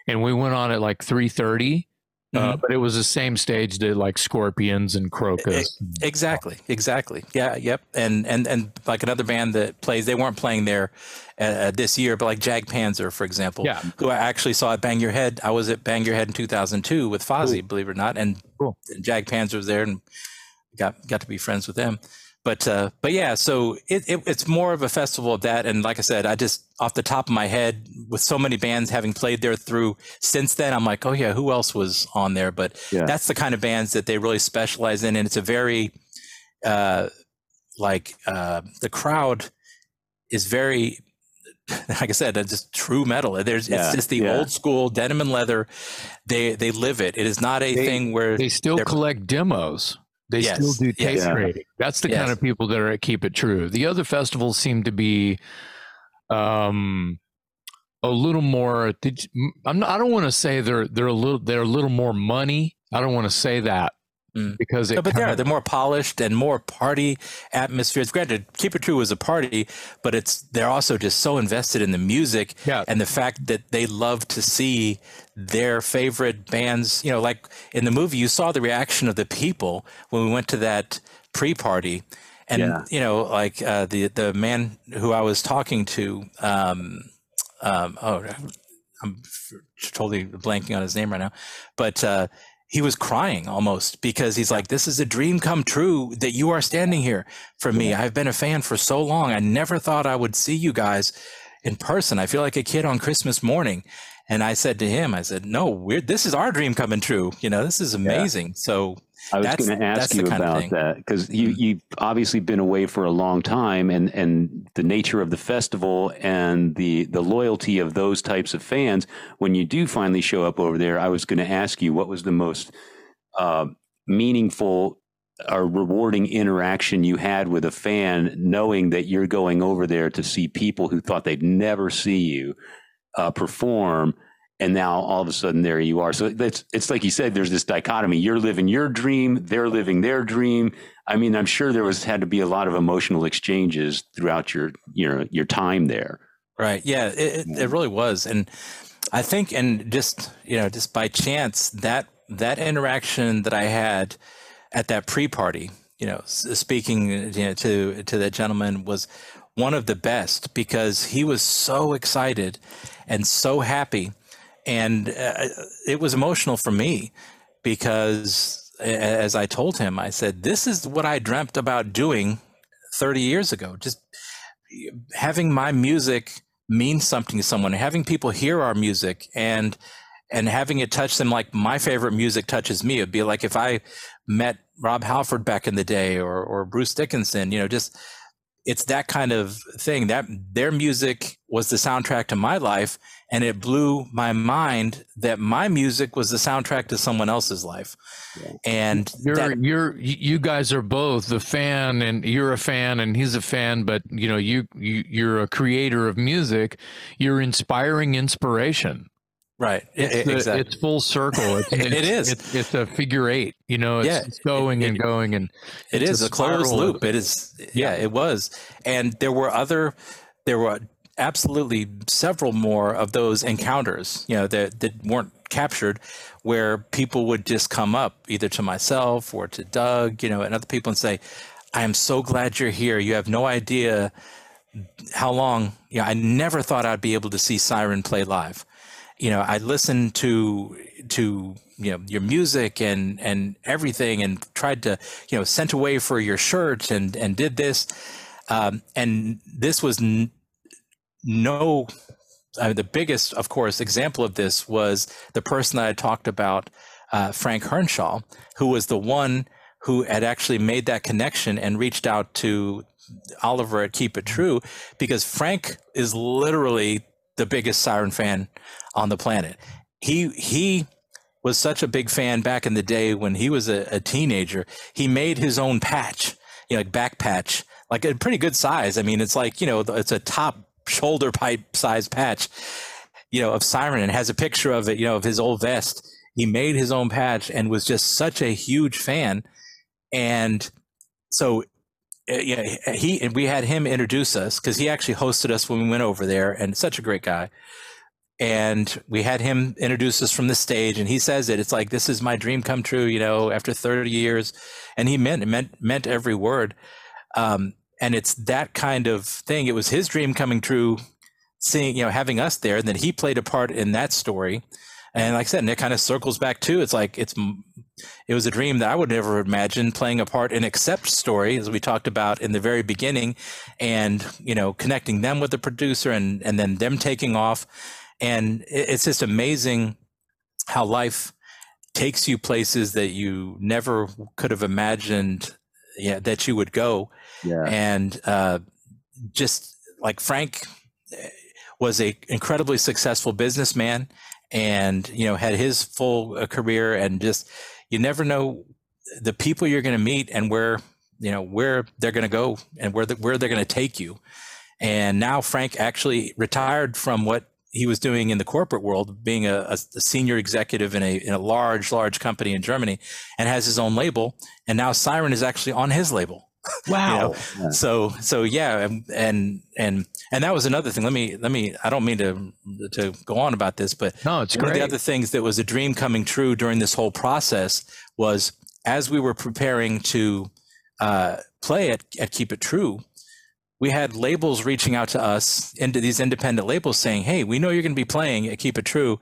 and we went on at like 3:30. Uh, Mhm. but it was the same stage that like Scorpions and Krokus. Exactly, exactly. Yeah, yep. And and and like another band that plays, they weren't playing there uh, this year, but like Jag Panzer, for example, Yeah. who I actually saw at Bang Your Head. I was at Bang Your Head in 2002 with Fozzy, believe it or not, and, Cool. and Jag Panzer was there, and got got to be friends with them. But uh, but yeah, so it, it it's more of a festival of that, and like I said, I just off the top of my head, with so many bands having played there through since then, I'm like, oh yeah, who else was on there? But Yeah. that's the kind of bands that they really specialize in, and it's a very uh, like uh, the crowd is very like I said, it's just true metal. There's Yeah, it's just the yeah. old school denim and leather. They they live it. It is not a They- thing where They still collect demos. They Yes, still do tape yes. Yeah. trading. That's the kind of people that are at Keep It True. The other festivals seem to be um a little more did you- I'm not, I don't want to say they're they're a little they're a little more money. I don't want to say that Mm. because No, but they are. of- They're more polished and more party atmospheres. Granted, Keep It True was a party, but it's they're also just so invested in the music Yeah. and the fact that they love to see their favorite bands. You know, like in the movie, you saw the reaction of the people when we went to that pre-party, and Yeah. you know, like uh, the the man who I was talking to. Um, um, oh, I'm totally blanking on his name right now, but. Uh, he was crying almost because he's like, This is a dream come true that you are standing here for me. I've been a fan for so long. I never thought I would see you guys in person. I feel like a kid on Christmas morning. And I said to him, I said, No, we're this is our dream coming true. You know, this is amazing. So I was going to ask you about that because you Mhm. you've obviously been away for a long time, and and the nature of the festival and the the loyalty of those types of fans. When you do finally show up over there, I was going to ask you what was the most uh, meaningful or rewarding interaction you had with a fan, knowing that you're going over there to see people who thought they'd never see you uh, perform and now all of a sudden there you are. So it's it's like you said, there's this dichotomy. You're living your dream, they're living their dream. I mean, I'm sure there was had to be a lot of emotional exchanges throughout your your your time there. Right. Yeah, it, it, it mm-hmm. really was. And I think, and just, you know, just by chance, that, that interaction that I had at that pre-party, you know, speaking you know, to, to that gentleman was one of the best because he was so excited and so happy. And uh, it was emotional for me because as I told him, I said, this is what I dreamt about doing 30 years ago. Just having my music mean something to someone, having people hear our music and and having it touch them like my favorite music touches me. It'd be like if I met Rob Halford back in the day or or Bruce Dickinson, you know, just it's that kind of thing. That their music was the soundtrack to my life, and it blew my mind that my music was the soundtrack to someone else's life. And You're that, you're you guys are both the fan and you're a fan and he's a fan, but you know you, you you're a creator of music. You're inspiring inspiration. right, It's, e- the- exactly. it's full circle. It's, It it's- It's, it's a figure eight. You know, it's, Yeah, going it- and going and it's a a, closed loop. It is, yeah, it was. And there were other, there were absolutely several more of those encounters, you know, that, that weren't captured where people would just come up either to myself or to Doug, you know, and other people and say, I am so glad you're here. You have no idea how long, you know, I never thought I'd be able to see Siren play live. You know, I listened to, to, you know, your music and, and everything and tried to, you know, sent away for your shirt and, and did this. Um, and this was no, I mean, the biggest, of course, example of this was the person that I talked about, uh, Frank Hernshaw, who was the one who had actually made that connection and reached out to Oliver at Keep It True, because Frank is literally the biggest Siren fan on the planet. He he was such a big fan back in the day when he was a, a teenager. He made his own patch, you know, like back patch, like a pretty good size. I mean, it's like you know, it's a top shoulder pipe size patch, you know, of Siren, and has a picture of it, you know, of his old vest. He made his own patch and was just such a huge fan, and so uh, yeah, he and we had him introduce us because he actually hosted us when we went over there, and such a great guy. And we had him introduce us from the stage, and he says it. It's like this is my dream come true, you know, after 30 years, and he meant it meant meant every word. Um, and it's that kind of thing. It was his dream coming true, seeing you know having us there, and then he played a part in that story. And like I said, and it kind of circles back too. It's like it's it was a dream that I would never imagine playing a part in Accept story, as we talked about in the very beginning, and you know connecting them with the producer and and then them taking off, and it's just amazing how life takes you places that you never could have imagined yeah, that you would go. Yeah. And uh, just like Frank eh, was a incredibly successful businessman and you know had his full uh, career and just you never know the people you're going to meet and where you know where they're going to go and where the, where they're going to take you. And now frank actually retired from what he was doing in the corporate world being a, a, senior executive in a, in a large large company in germany and has his own label. And now siren is actually on his label Wow. You know? yeah. So so yeah, and, and and and that was another thing. Let me let me. I don't mean to to go on about this, but no, it's one great. of the other things that was a dream coming true during this whole process was as we were preparing to uh, play at, at Keep It True, we had labels reaching out to us into these independent labels saying, "Hey, we know you're going to be playing at Keep It True.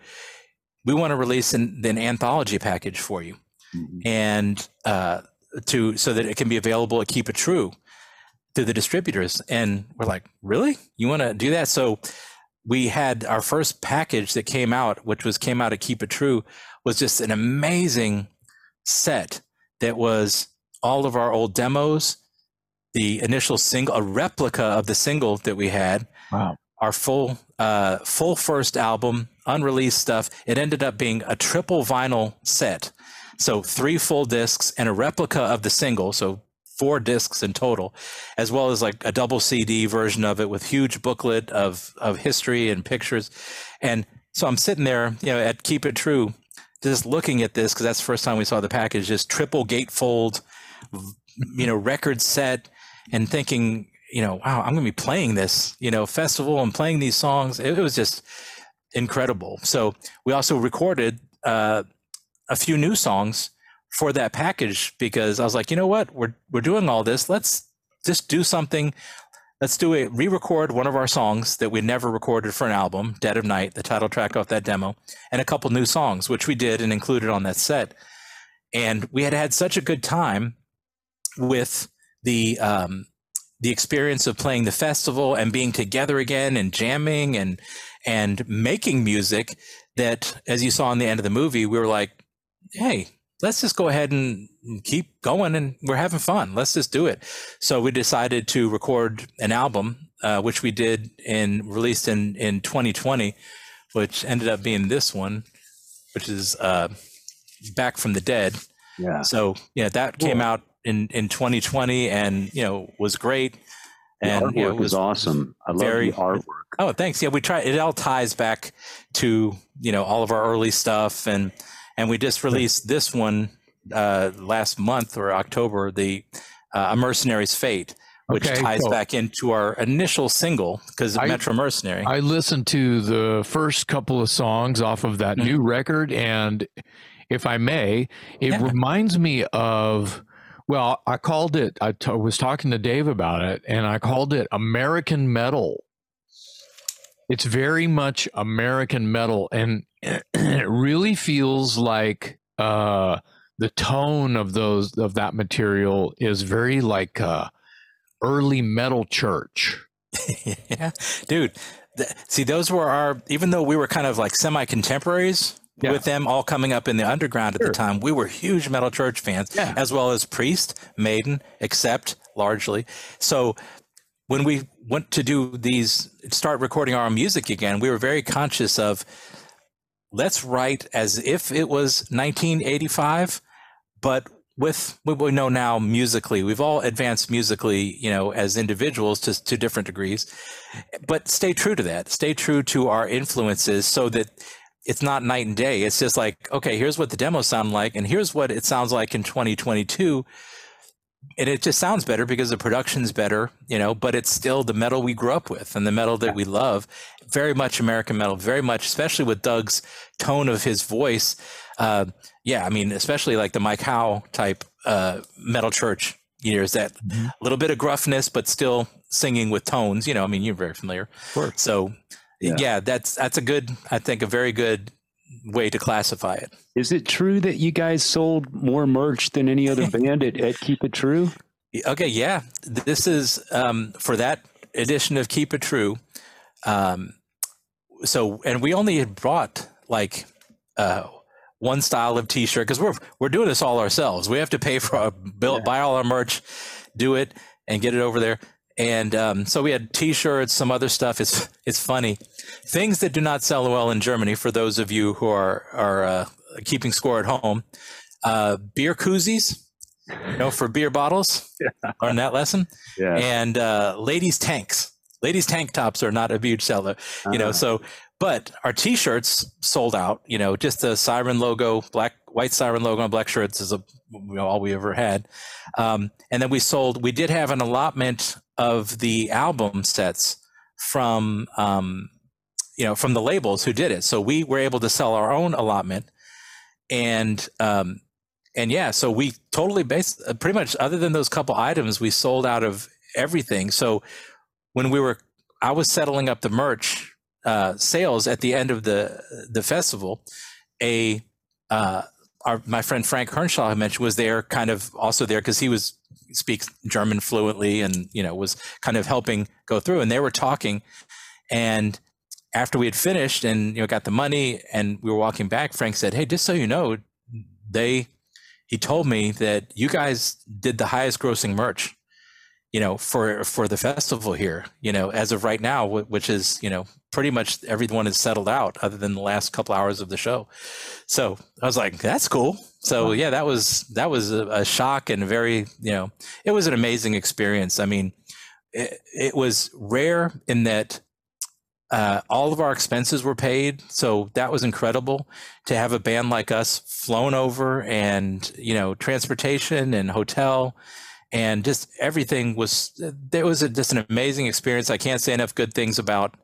We want to release an, an anthology package for you." Mm-hmm. And uh, to so that it can be available at Keep It True to the distributors. And we're like, really? You want to do that? So we had our first package that came out, which was came out at Keep It True, was just an amazing set that was all of our old demos, the initial single, a replica of the single that we had. Wow. Our full uh, full first album, unreleased stuff. It ended up being a triple vinyl set so three full discs and a replica of the single. So four discs in total, as well as like a double CD version of it with huge booklet of of history and pictures. And so I'm sitting there, you know, at Keep It True, just looking at this because that's the first time we saw the package, just triple gatefold, you know, record set, and thinking, you know, wow, I'm going to be playing this, you know, festival and playing these songs. It, it was just incredible. So we also recorded uh, a few new songs for that package because I was like, you know what, we're we're doing all this. Let's just do something. Let's do a re-record one of our songs that we never recorded for an album, "Dead of Night," the title track off that demo, and a couple new songs, which we did and included on that set. And we had had such a good time with the um, the experience of playing the festival and being together again and jamming and and making music that, as you saw in the end of the movie, we were like, hey, let's just go ahead and keep going and we're having fun. Let's just do it. So we decided to record an album, uh, which we did and released in, in 2020, which ended up being this one, which is uh, Back from the Dead. Yeah. So, yeah, that cool. came out in, in 2020 and, you know, was great. The and you know, was awesome. I love very, the artwork. Oh, thanks. Yeah, we try. It all ties back to you know all of our early stuff, and and we just released this one uh, last month or October, the uh, A Mercenary's Fate, which okay, ties so back into our initial single because of I, Metal Mercenary. I listened to the first couple of songs off of that mm-hmm. new record, and if I may, it yeah. reminds me of. Well, I called it. I t- was talking to Dave about it, and I called it American metal. It's very much American metal, and it really feels like uh, the tone of those of that material is very like uh, early metal church. yeah, dude. Th- see, those were our. Even though we were kind of like semi contemporaries yeah. with them all coming up in the underground at sure. the time, we were huge metal church fans, yeah. as well as Priest, Maiden, Accept largely. So when we went to do these, start recording our music again, we were very conscious of let's write as if it was 1985, but with what we know now musically, we've all advanced musically, you know, as individuals to, to different degrees, but stay true to that. Stay true to our influences so that it's not night and day. It's just like, okay, here's what the demo sound like, and here's what it sounds like in 2022. And it just sounds better because the production's better, you know, but it's still the metal we grew up with and the metal that we love. Very much American metal, very much, especially with Doug's tone of his voice. Uh, yeah, I mean, especially like the Mike Howe type uh, metal church. You know, there's that mm-hmm. little bit of gruffness, but still singing with tones. You know, I mean, you're very familiar. So, yeah. yeah, that's that's a good, I think, a very good way to classify it. Is it true that you guys sold more merch than any other band at, at Keep It True? Okay, yeah. This is um, for that edition of Keep It True. Um, so, and we only had brought like uh, one style of t-shirt because we're we're doing this all ourselves. We have to pay for our bill, yeah. buy all our merch, do it, and get it over there. And um, so we had t-shirts, some other stuff. It's it's funny, things that do not sell well in Germany. For those of you who are are uh, keeping score at home, uh, beer koozies, you know, for beer bottles. Yeah. Learn that lesson. Yeah. And uh, ladies tanks. Ladies tank tops are not a huge seller. You uh-huh. know, so but our T-shirts sold out. You know, just the siren logo, black white siren logo on black shirts is a you know, all we ever had. Um, and then we sold. We did have an allotment of the album sets from um, you know from the labels who did it. So we were able to sell our own allotment, and um, and yeah, so we totally based uh, pretty much other than those couple items, we sold out of everything. So when we were, I was settling up the merch uh, sales at the end of the the festival, a uh, our my friend Frank Hernshaw I mentioned was there, kind of also there because he was speaks German fluently and you know was kind of helping go through, and they were talking, and after we had finished and you know got the money and we were walking back, Frank said, "Hey, just so you know, they." He told me that you guys did the highest grossing merch you know for for the festival here you know as of right now which is you know pretty much everyone is settled out other than the last couple hours of the show. So i was like that's cool. So yeah that was that was a, a shock and very you know it was an amazing experience. I mean it, it was rare in that uh, all of our expenses were paid so that was incredible to have a band like us flown over and you know transportation and hotel and just everything was there was a, just an amazing experience. I can't say enough good things about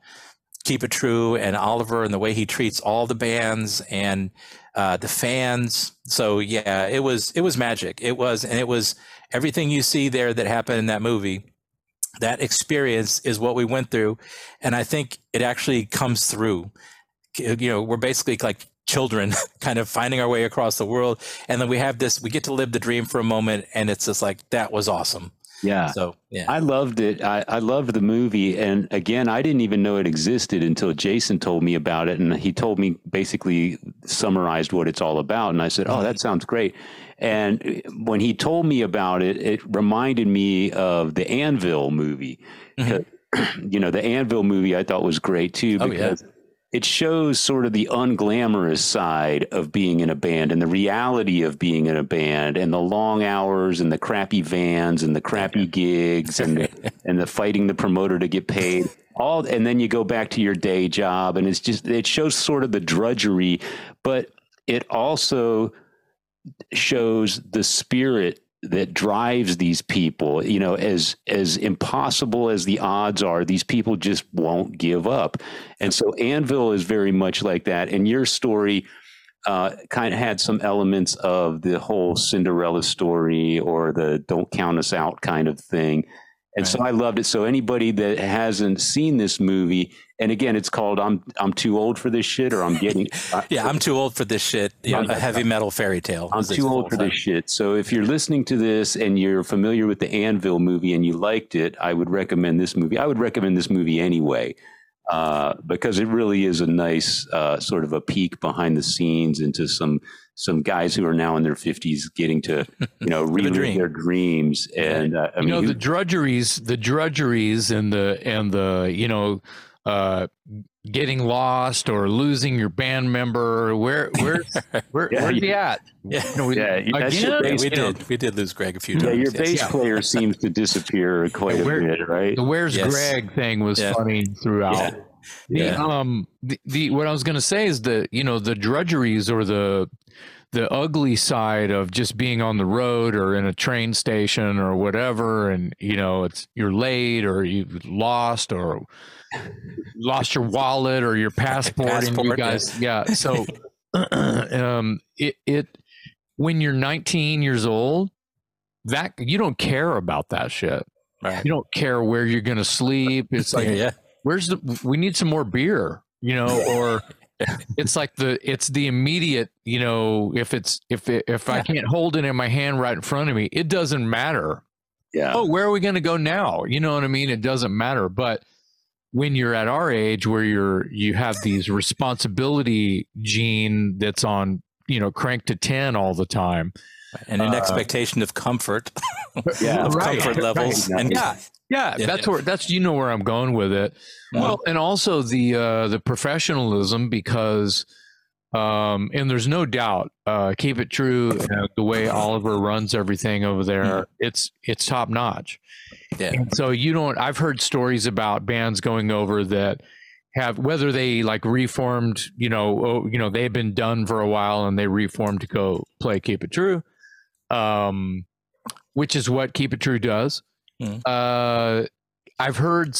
Keep It True and Oliver and the way he treats all the bands and uh, the fans. So yeah, it was it was magic. It was and it was everything you see there that happened in that movie. That experience is what we went through, and I think it actually comes through. You know, we're basically like children kind of finding our way across the world. And then we have this we get to live the dream for a moment and it's just like that was awesome. Yeah. So yeah. I loved it. I, I loved the movie. And again i didn't even know it existed until jason told me about it. And he told me basically summarized what it's all about. And i said oh that sounds great and when he told me about it it reminded me of the anvil movie. Mm-hmm. you know the anvil movie i thought was great too because oh, yeah. it shows sort of the unglamorous side of being in a band and the reality of being in a band and the long hours and the crappy vans and the crappy gigs and the, and the fighting the promoter to get paid. All and then you go back to your day job and it's just it shows sort of the drudgery but it also shows the spirit that drives these people you know as as impossible as the odds are these people just won't give up and so anvil is very much like that and your story uh, kind of had some elements of the whole cinderella story or the don't count us out kind of thing and right. so I loved it. So anybody that hasn't seen this movie, and again, it's called "I'm I'm too old for this shit" or "I'm getting." yeah, I'm too old for this shit. Yeah, a heavy metal fairy tale. I'm too old for time. this shit. So if you're listening to this and you're familiar with the Anvil movie and you liked it, I would recommend this movie. I would recommend this movie anyway. uh, because it really is a nice uh, sort of a peek behind the scenes into some some guys who are now in their 50s getting to you know relive dream. their dreams and uh, I you mean know who- the drudgeries the drudgeries and the and the you know uh getting lost or losing your band member where where where Yeah, where's you- he at Yeah. You know, yeah again? Yeah, we you know, did. We did lose Greg a few times. yeah times. your yes. bass Yeah. player seems to disappear quite a Where- bit right the where's Yes. greg thing was Yeah. funny throughout Yeah. The, um the, the what I was going to say is that you know the drudgeries or the the ugly side of just being on the road or in a train station or whatever and you know it's you're late or you lost or lost your wallet or your passport, and you Passport, yeah. guys yeah. so um it it when you're 19 years old that you don't care about that shit. Right. you don't care where you're going to sleep. It's like yeah, yeah. where's the we need some more beer you know or it's like the it's the immediate you know if it's if it, if i can't hold it in my hand right in front of me it doesn't matter. Yeah. Oh where are we going to go now? You know what i mean? It doesn't matter. But when you're at our age where you're you have these responsibility gene that's on you know crank to 10 all the time. And an Uh, expectation of comfort, Yeah, of right, comfort right. levels, and yeah. Yeah, Yeah. that's where that's you know where i'm going with it. Well and also the uh the professionalism because um and there's no doubt uh keep it true uh, the way oliver runs everything over there it's it's top notch yeah, and so you don't i've heard stories about bands going over that have whether they like reformed you know oh, you know they've been done for a while and they reformed to go play keep it true um which is what keep it true does. Mhm. uh i've heard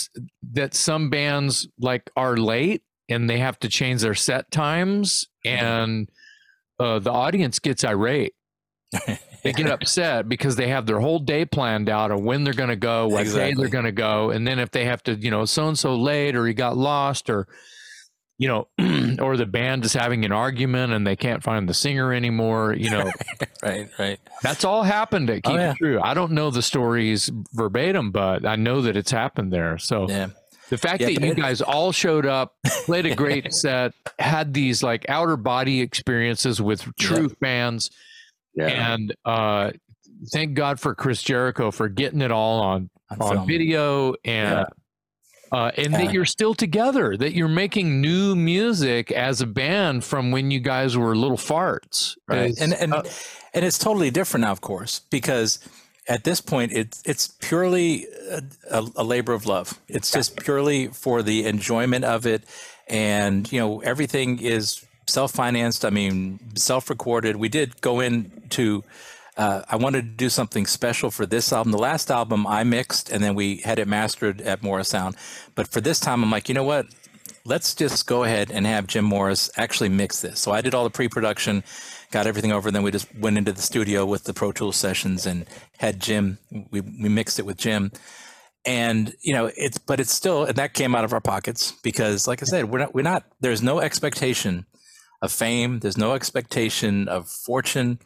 that some bands like are late and they have to change their set times and uh the audience gets irate they get upset because they have their whole day planned out of when they're going to go, what day they're going to go, and then if they have to, you know, so and so late or he got lost or you know, or the band is having an argument and they can't find the singer anymore, you know, right, right. that's all happened at Oh, yeah. It True. I don't know the stories verbatim, but I know that it's happened there. So Yeah, the fact Yeah, that you guys all showed up, played a great set, had these like outer body experiences with true fans, yeah and uh, thank God for Chris Jericho for getting it all on on on film. video and. Uh, and Yeah. that you're still together, that you're making new music as a band from when you guys were little farts. right and and uh, and it's totally different now of course because at this point it's it's purely a, a, labor of love it's just purely for the enjoyment of it and you know everything is self-financed i mean self-recorded we did go into uh, I wanted to do something special for this album. The last album I mixed and then we had it mastered at Morrisound. But for this time, I'm like, you know what? let's just go ahead and have Jim Morris actually mix this. So I did all the pre-production, got everything over, then we just went into the studio with the Pro Tools sessions and had Jim. We we mixed it with Jim, and you know it's but it's still and that came out of our pockets because like I said, we're not we're not. There's no expectation of fame. There's no expectation of fortune.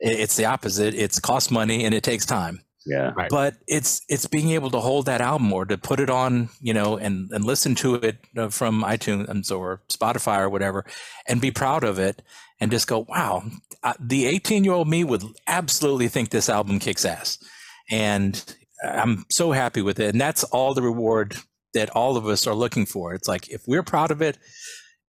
It's the opposite. It's cost money and it takes time yeah Right. but it's it's being able to hold that album or to put it on you know and and listen to it uh, from itunes or spotify or whatever and be proud of it and just go wow uh, the 18 year old me would absolutely think this album kicks ass. And i'm so happy with it and that's all the reward that all of us are looking for. It's like if we're proud of it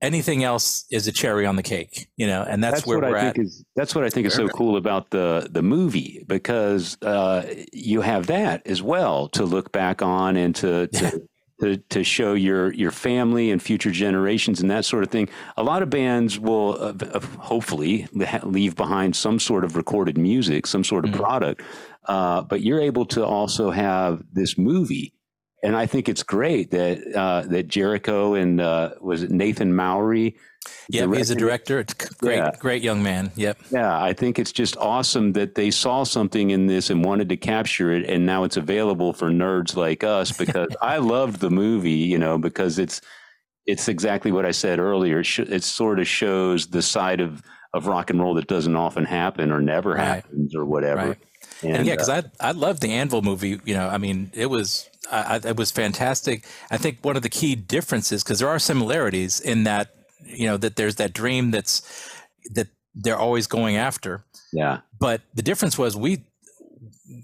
anything else is a cherry on the cake you know and that's, where what we're I at. think is that's what I think is so cool about the the movie because uh, you have that as well to look back on and to to, to to show your your family and future generations and that sort of thing. A lot of bands will uh, uh, hopefully leave behind some sort of recorded music, some sort of Mhm. product, uh, but you're able to also have this movie. And I think it's great that uh, that Jericho and uh, was it Nathan Mowry yeah he's a director It's great Yeah. great young man yep Yeah, I think it's just awesome that they saw something in this and wanted to capture it, and now it's available for nerds like us. Because I loved the movie, you know, because it's it's exactly what I said earlier. It, sh- it sort of shows the side of of rock and roll that doesn't often happen or never Right. happens or whatever. Right. And, yeah, because uh, I I loved the Anvil movie. You know, I mean, it was I, it was fantastic. I think one of the key differences, because there are similarities in that, you know, that there's that dream that's that they're always going after. Yeah. But the difference was we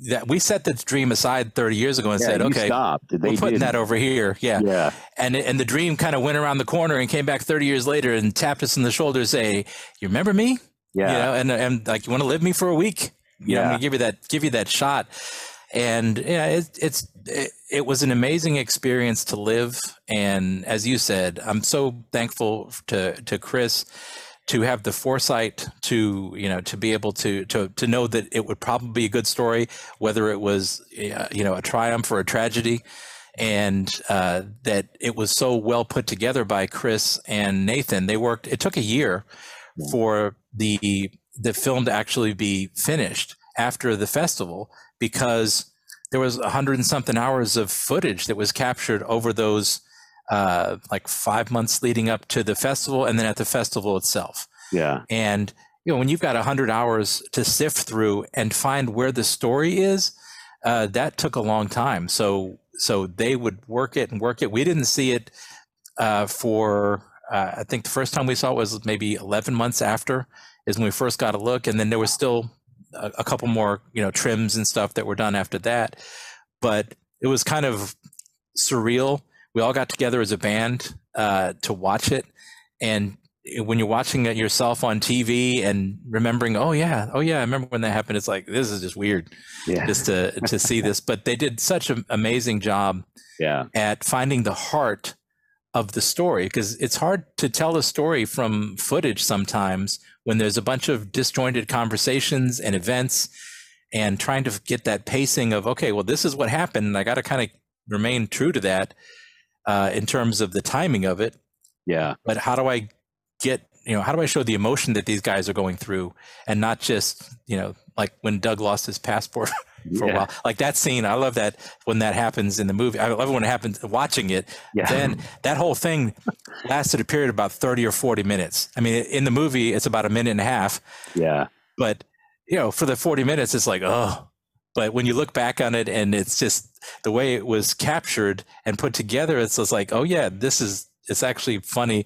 that we set the dream aside 30 years ago and Yeah, said, okay, stopped. They we're putting that over here. Yeah. Yeah. And and the dream kind of went around the corner and came back 30 years later and tapped us in the shoulder, and say, "You remember me? Yeah. You know, and and like you want to live me for a week? You know, I'm Yeah. gonna give you that give you that shot." And yeah, it, it's it, it was an amazing experience to live. And as you said, I'm so thankful to to Chris to have the foresight to you know to be able to to to know that it would probably be a good story, whether it was you know a triumph or a tragedy, and uh, that it was so well put together by Chris and Nathan. They worked. It took a year for the the film to actually be finished after the festival because there was a hundred and something hours of footage that was captured over those uh, like five months leading up to the festival and then at the festival itself. Yeah. And you know, when you've got a hundred hours to sift through and find where the story is, uh, that took a long time. So so they would work it and work it. We didn't see it uh, for uh, I think the first time we saw it was maybe eleven months after is when we first got a look, and then there was still a, a couple more you know trims and stuff that were done after that. But it was kind of surreal. We all got together as a band uh, to watch it, and when you're watching it yourself on TV and remembering, oh yeah, oh yeah, I remember when that happened. It's like this is just weird Yeah. just to to see this. But they did such an amazing job Yeah. at finding the heart of the story because it's hard to tell a story from footage sometimes when there's a bunch of disjointed conversations and events and trying to get that pacing of okay well this is what happened and i got to kind of remain true to that uh, in terms of the timing of it Yeah. but how do i get you know how do i show the emotion that these guys are going through and not just you know like when doug lost his passport for a while. Like that scene i love that when that happens in the movie. I love it when it happens watching it. Yeah. then that whole thing lasted a period of about 30 or 40 minutes. I mean in the movie it's about a minute and a half. Yeah. but you know for the 40 minutes it's like oh but when you look back on it and it's just the way it was captured and put together it's just like oh yeah this is it's actually funny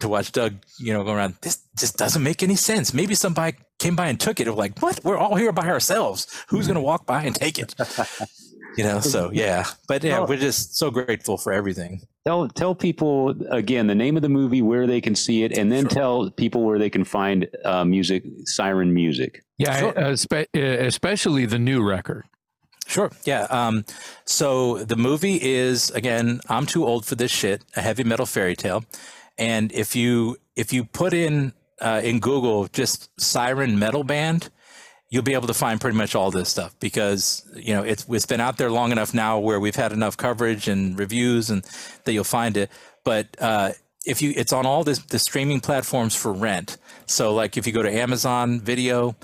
to watch doug you know go around this just doesn't make any sense maybe somebody came by and took it We're like what we're all here by ourselves who's going to walk by and take it you know so yeah but yeah Well- we're just so grateful for everything Tell tell people again the name of the movie, where they can see it, and then Sure. tell people where they can find uh, music, Siren Music. Yeah, Sure. uh, spe- uh, especially the new record. Sure. Yeah. Um, so the movie is again, I'm too old for this shit, a heavy metal fairy tale. And if you if you put in uh, in Google just Siren Metal Band, you'll be able to find pretty much all this stuff because you know it's it's been out there long enough now where we've had enough coverage and reviews and that you'll find it. But uh, if you it's on all this the streaming platforms for rent. So like if you go to Amazon Video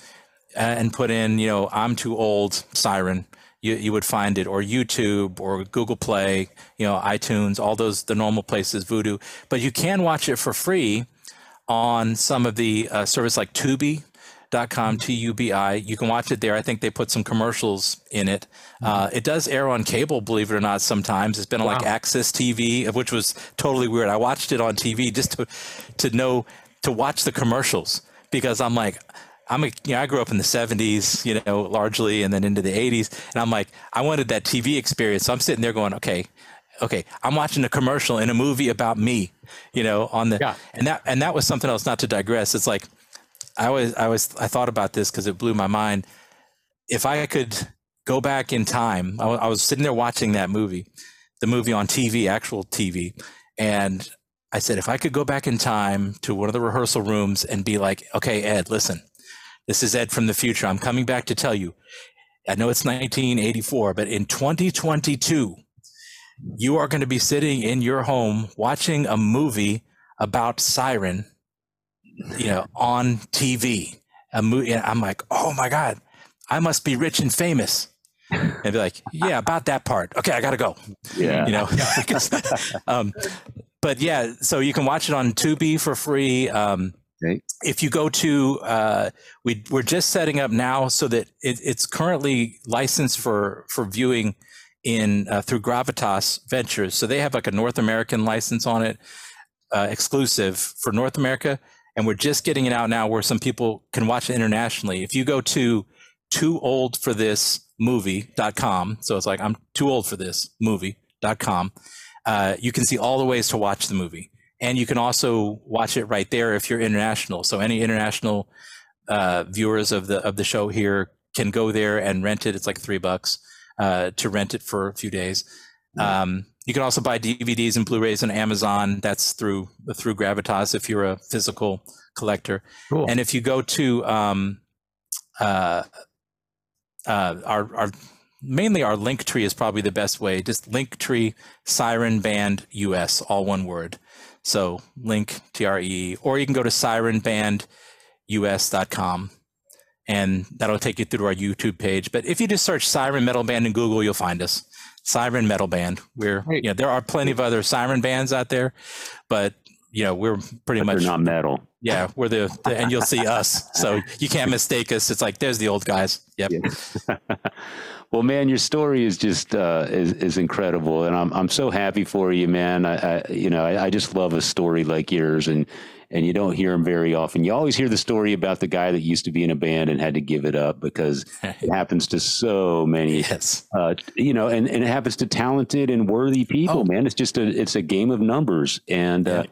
uh, and put in you know I'm too old Siren. You, you would find it or YouTube or Google Play, you know, iTunes, all those the normal places, Vudu. But you can watch it for free on some of the uh, service like Tubi.com, T U B I. You can watch it there. I think they put some commercials in it. Uh, it does air on cable, believe it or not, sometimes. It's been on like AXS TV, which was totally weird. I watched it on TV just to, to know, to watch the commercials because I'm like, I'm a, you know, I grew up in the 70s, you know, largely, and then into the 80s. And I'm like, I wanted that TV experience. So I'm sitting there going, okay, okay, I'm watching a commercial in a movie about me, you know, on the, Yeah. and that, and that was something else, not to digress. It's like, I always, I was, I thought about this because it blew my mind. If I could go back in time, I wa- I was sitting there watching that movie, the movie on TV, actual TV. And I said, if I could go back in time to one of the rehearsal rooms and be like, okay, Ed, listen, this is Ed from the future. I'm coming back to tell you. I know it's 1984, but in 2022, you are going to be sitting in your home watching a movie about Siren, you know, on TV. A movie. And I'm like, oh my God, I must be rich and famous. And be like, yeah, about that part. Okay, I got to go Yeah. you know, um, but yeah so you can watch it on tubi for free um, Okay. if you go to uh, we, we're just setting up now so that it, it's currently licensed for for viewing in uh, through Gravitas Ventures. So they have like a North American license on it, uh, exclusive for North America, and we're just getting it out now where some people can watch it internationally. If you go to too old for this movie.com, so it's like I'm too old for this movie.com, uh, you can see all the ways to watch the movie. And you can also watch it right there if you're international. So any international uh, viewers of the of the show here can go there and rent it. It's like three bucks uh, to rent it for a few days. Um, you can also buy DVDs and Blu-rays on Amazon. That's through through Gravitas if you're a physical collector. Cool. And if you go to um, uh, uh, our our mainly our Linktree is probably the best way. Just Linktree Siren Band US, all one word. So link T R E, or you can go to sirenbandus.com and that'll take you through our YouTube page. But if you just search Siren Metal Band in Google, you'll find us. Siren Metal Band. We're Right. you know there are plenty of other siren bands out there, but you know we're pretty But much they're not metal. yeah we're the, the and you'll see us. So you can't mistake us. It's like there's the old guys. Yep. well, man, your story is just uh, is is incredible, and I'm I'm so happy for you, man. I, I you know I, I just love a story like yours, and and you don't hear them very often. You always hear the story about the guy that used to be in a band and had to give it up because it happens to so many Yes. uh, you know, and, and it happens to talented and worthy people, Oh. man. It's just a, it's a game of numbers. And, uh.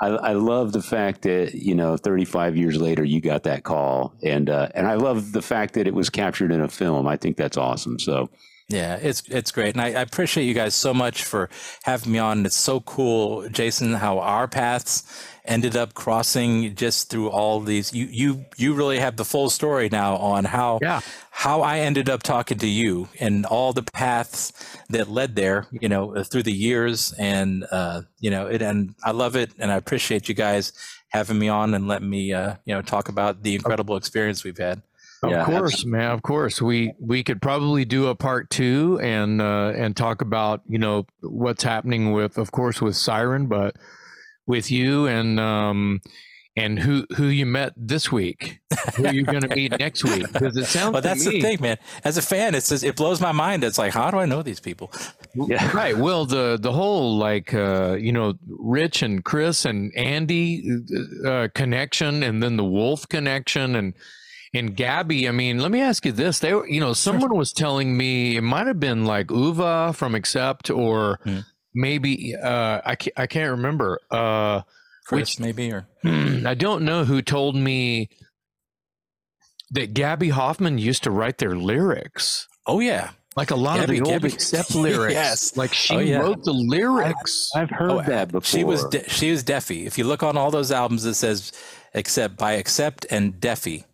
I, I love the fact that, you know, 35 years later, you got that call. And, uh, and I love the fact that it was captured in a film. I think that's awesome. So, Yeah, it's it's great, and I, I appreciate you guys so much for having me on. It's so cool, Jason, how our paths ended up crossing just through all these. You you you really have the full story now on how Yeah. how I ended up talking to you and all the paths that led there. You know, through the years, and uh, you know, it and I love it, and I appreciate you guys having me on and letting me uh, you know talk about the incredible experience we've had. Of Yeah, course, man. Of course, we we could probably do a part two and uh, and talk about you know what's happening with, of course, with Siren, but with you and um and who who you met this week, who you're going to meet next week, because it sounds. But to that's me, the thing, man. As a fan, it's just, it blows my mind. It's like, how do I know these people? yeah. Right. Well, the the whole like uh, you know Rich and Chris and Andy uh, connection, and then the Wolf connection, and and Gabby. I mean, let me ask you this: they were, you know, someone was telling me it might have been like Uwe from Accept, or Hmm. Maybe uh, I can't, I can't remember. Uh, Chris, maybe, or I don't know who told me that Gabby Hoffmann used to write their lyrics. oh yeah, Like a lot Gabby- of the old Gabby- accept lyrics. Yes. Like she Oh, yeah. wrote the lyrics. I've heard Oh, that before. she was de- she was Deaffy. If you look on all those albums, it says "Accept" by Accept and Deaffy.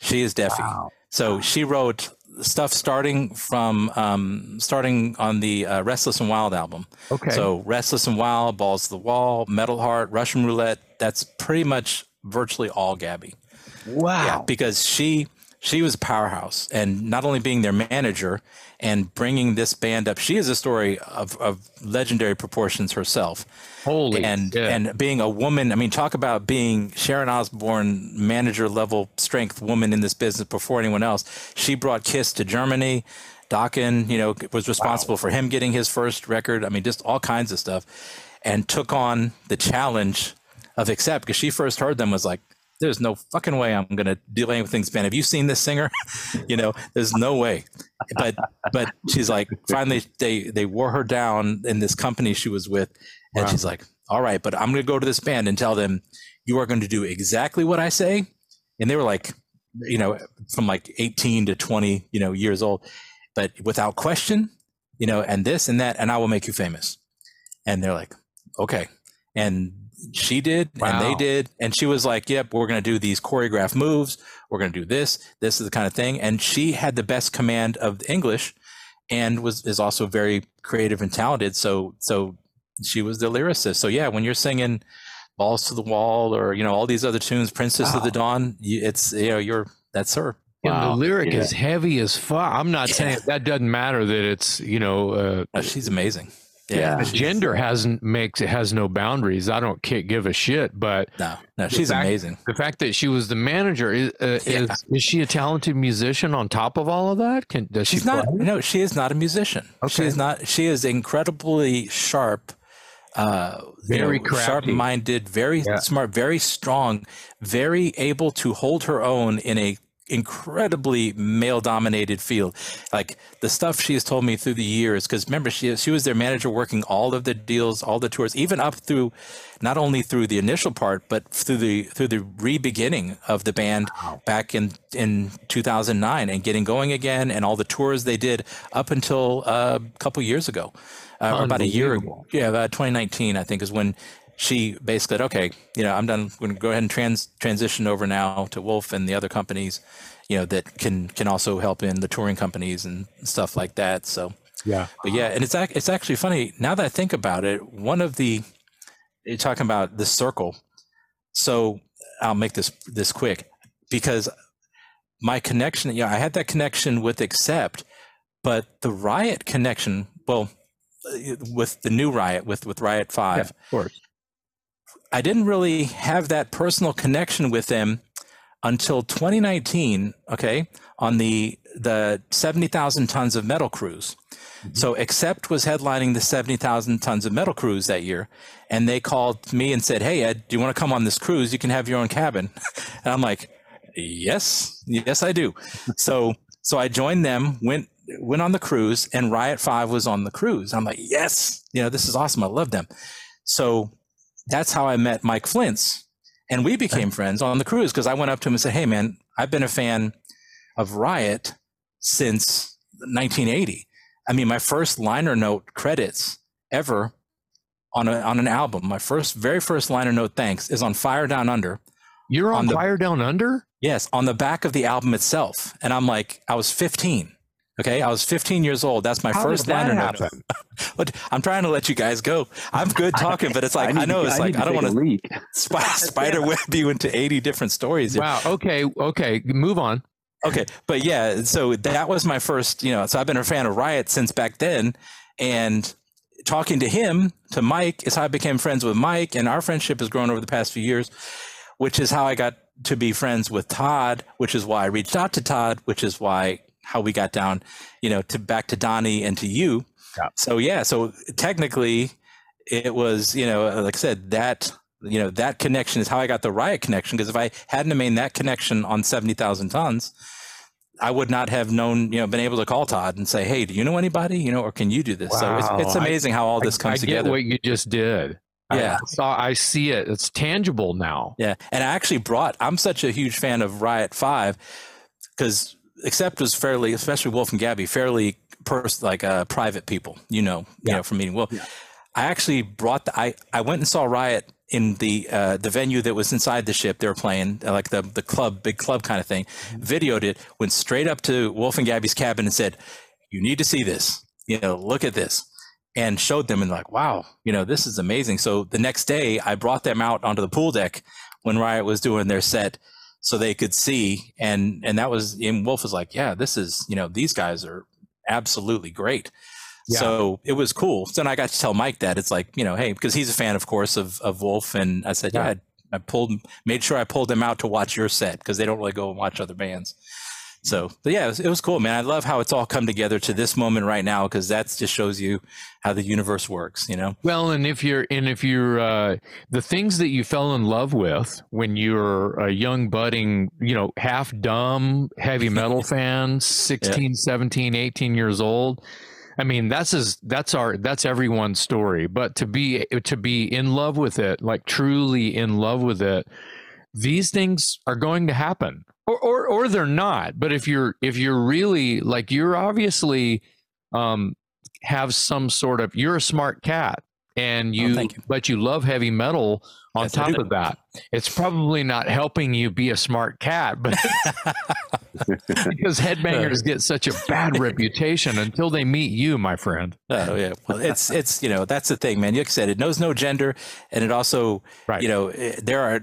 She is Deaffy. So she wrote stuff starting from um, starting on the uh, Restless and Wild album. okay. So Restless and Wild, Balls to the Wall, Metal Heart, Russian Roulette. That's pretty much virtually all Gabby. wow. Yeah, because she she was a powerhouse, and not only being their manager and bringing this band up, she is a story of, of legendary proportions herself. Holy and shit. and being a woman, I mean, talk about being Sharon Osbourne manager level strength woman in this business before anyone else. She brought Kiss to Germany. Dokken, you know, was responsible for him getting his first record. I mean, just all kinds of stuff, and took on the challenge of Accept because she first heard them was like, "There's no fucking way I'm gonna do anything with this band. Have you seen this singer? you know, there's no way." But but she's like, finally they they wore her down in this company she was with, and Wow. she's like, "All right, but I'm gonna go to this band and tell them you are going to do exactly what I say," and they were like, you know, from like 18 to 20, you know, years old, but without question, you know, and this and that, and I will make you famous. And they're like, okay. And she did, and they did. And she was like, yep, we're going to do these choreographed moves. We're going to do this. This is the kind of thing. And she had the best command of English and was, is also very creative and talented. So, so she was the lyricist. So yeah, when you're singing balls to the wall or, you know, all these other tunes, Princess of the Dawn, you, it's, you know, you're, that's her. And the lyric Yeah. is heavy as fuck. I'm not saying that doesn't matter that it's, you know, uh, Uh, she's amazing. Yeah. she's- Gender hasn't makes it has no boundaries. I don't ki- give a shit. But No, no, she's fact- amazing. the fact that she was the manager is uh, Yeah. is, is she a talented musician on top of all of that? Can does She's she not. play? No, she is not a musician. She Okay. is not. She is incredibly sharp. Uh, you Very know, sharp-minded, very Yeah. smart, very strong, very able to hold her own in a incredibly male-dominated field. Like the stuff she has told me through the years, because remember she she was their manager, working all of the deals, all the tours, even up through, not only through the initial part, but through the through the re-beginning of the band back in in 2009 and getting going again, and all the tours they did up until uh, a couple years ago, uh, about a year ago. Yeah, about 2019, I think, is when she basically said, "Okay, you know, I'm done. I'm going to go ahead and trans transition over now to Wolf and the other companies, you know, that can can also help in the touring companies and stuff like that." So, Yeah. but yeah, and it's ac- it's actually funny now that I think about it. One of the you're talking about the circle. So I'll make this this quick because my connection. Yeah, I had that connection with Accept, but the Riot connection. Well, uh, with the new Riot with with Riot Five. of course. I didn't really have that personal connection with them until 2019. Okay, on the the 70,000 tons of metal cruise. Mm-hmm. So Accept was headlining the 70,000 tons of metal cruise that year, and they called me and said, "Hey Ed, do you want to come on this cruise? You can have your own cabin." And I'm like, "Yes, yes, I do." so so I joined them, went went on the cruise, and Riot Five was on the cruise. I'm like, "Yes, you know this is awesome. I love them." So that's how I met Mike Flyntz. And we became friends on the cruise because I went up to him and said, Hey, man, I've been a fan of Riot since 1980. I mean, my first liner note credits ever on, a, on an album, my first, very first liner note thanks is on Fire Down Under. You're on, On the- Fire Down Under? Yes, on the back of the album itself. And I'm like, I was 15. Okay, I was 15 years old. That's my How first did that liner note. happen? But I'm trying to let you guys go. I'm good talking, but it's like I, need know to, it's I like I don't want to leak. Sp- spider web you into 80 different stories. here. Wow. Okay. Okay. Move on. Okay. But yeah, so that was my first, you know, so I've been a fan of Riot since back then. And talking to him, to Mike, is how I became friends with Mike. And our friendship has grown over the past few years, which is how I got to be friends with Todd, which is why I reached out to Todd, which is why how we got down, you know, to back to Donnie and to you. Yeah. So yeah, so technically it was, you know, uh, like I said, that you know that connection is how I got the riot connection. Because if I hadn't have made that connection on seventy thousand tons, I would not have known, you know, been able to call Todd and say, "Hey, do you know anybody? You know, or can you do this?" So it's, it's amazing how all this I, comes I get together. what you just did. Yeah. I, saw. I see it. It's tangible now. Yeah, and I actually brought. I'm such a huge fan of Riot Five because Accept was fairly, especially Wolf and Gabby, fairly pers- like uh, private people. You know, you know from meeting. Well, I actually brought the. I I went and saw Riot in the uh, the venue that was inside the ship. They were playing uh, like the the club, big club kind of thing. Videoed it. Went straight up to Wolf and Gabby's cabin and said, "You need to see this. You know, look at this." and showed them and like, wow, you know, this is amazing. So the next day I brought them out onto the pool deck when Riot was doing their set so they could see. And, and that was, and Wolf was like, yeah, this is, you know, these guys are absolutely great. Yeah. So it was cool. So then I got to tell Mike that it's like, you know, hey, because he's a fan, of course, of, of Wolf. And I said, yeah, Yeah. I, I pulled, made sure I pulled them out to watch your set because they don't really go and watch other bands. So, but yeah, it was, it was cool, man. I love how it's all come together to this moment right now because that just shows you how the universe works, you know? Well, and if you're and if you're uh, the things that you fell in love with when you were a young budding, you know, half dumb heavy metal fan, 16, 17, 18 years old. I mean, that's as that's our that's everyone's story. But to be to be in love with it, like truly in love with it, these things are going to happen. Or or or they're not. But if you're if you're really like you're obviously um have some sort of you're a smart cat and you, thank you. but you love heavy metal on Yes, top of that it's probably not helping you be a smart cat but because headbangers get such a bad reputation until they meet you my friend Oh yeah, well, it's it's you know that's the thing, man. Like I said, it knows no gender, and it also Right. you know eh, there are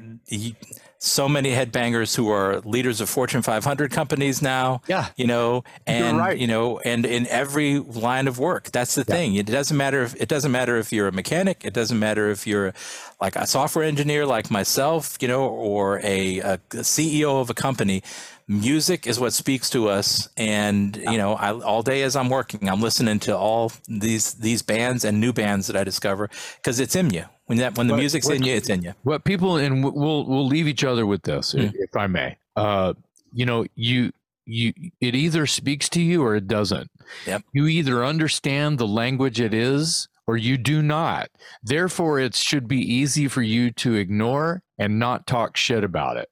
so many headbangers who are leaders of Fortune 500 companies now. Yeah. You know, and right. you know, and in every line of work. That's the thing. It doesn't matter if it doesn't matter if you're a mechanic. It doesn't matter if you're like a software engineer like myself, you know, or a, a CEO of a company. Music is what speaks to us, and you know, I, all day as I'm working, I'm listening to all these these bands and new bands that I discover because it's in you. When that when the What- music's what- in you, it's in you. what people and we'll we'll leave each other with this if, if i may. Uh you know you you it either speaks to you or it doesn't. Yep. you either understand the language it is or you do not. Therefore it should be easy for you to ignore and not talk shit about it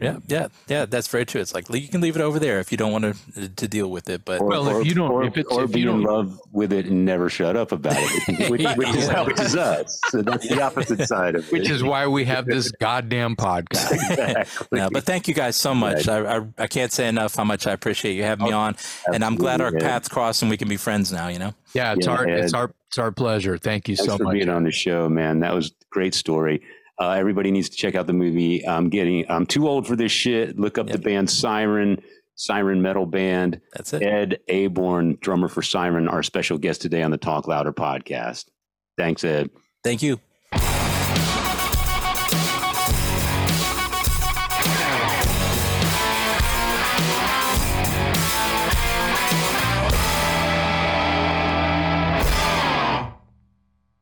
Yeah, yeah, yeah. That's very true. It's like you can leave it over there if you don't want to to deal with it. But Or, Well, if or- you don't- or, if it's- or if be you in don't- love with it and never shut up about it, which, which, is, Yeah. which is us. So that's the opposite side of it. which is why we have this goddamn podcast exactly. no, but thank you guys so much. I, I I can't say enough how much I appreciate you having me on, and I'm glad our Absolutely, paths crossed and we can be friends now. You know. yeah it's Yeah, our it's our it's our pleasure thank you Thanks so much for being on the show, man. That was a great story. Uh, everybody needs to check out the movie. I'm getting. I'm too old for this shit. Look up the band Siren, Siren Metal Band. That's it. Ed Aborn, drummer for Siren, our special guest today on the Talk Louder podcast. Thanks, Ed. Thank you.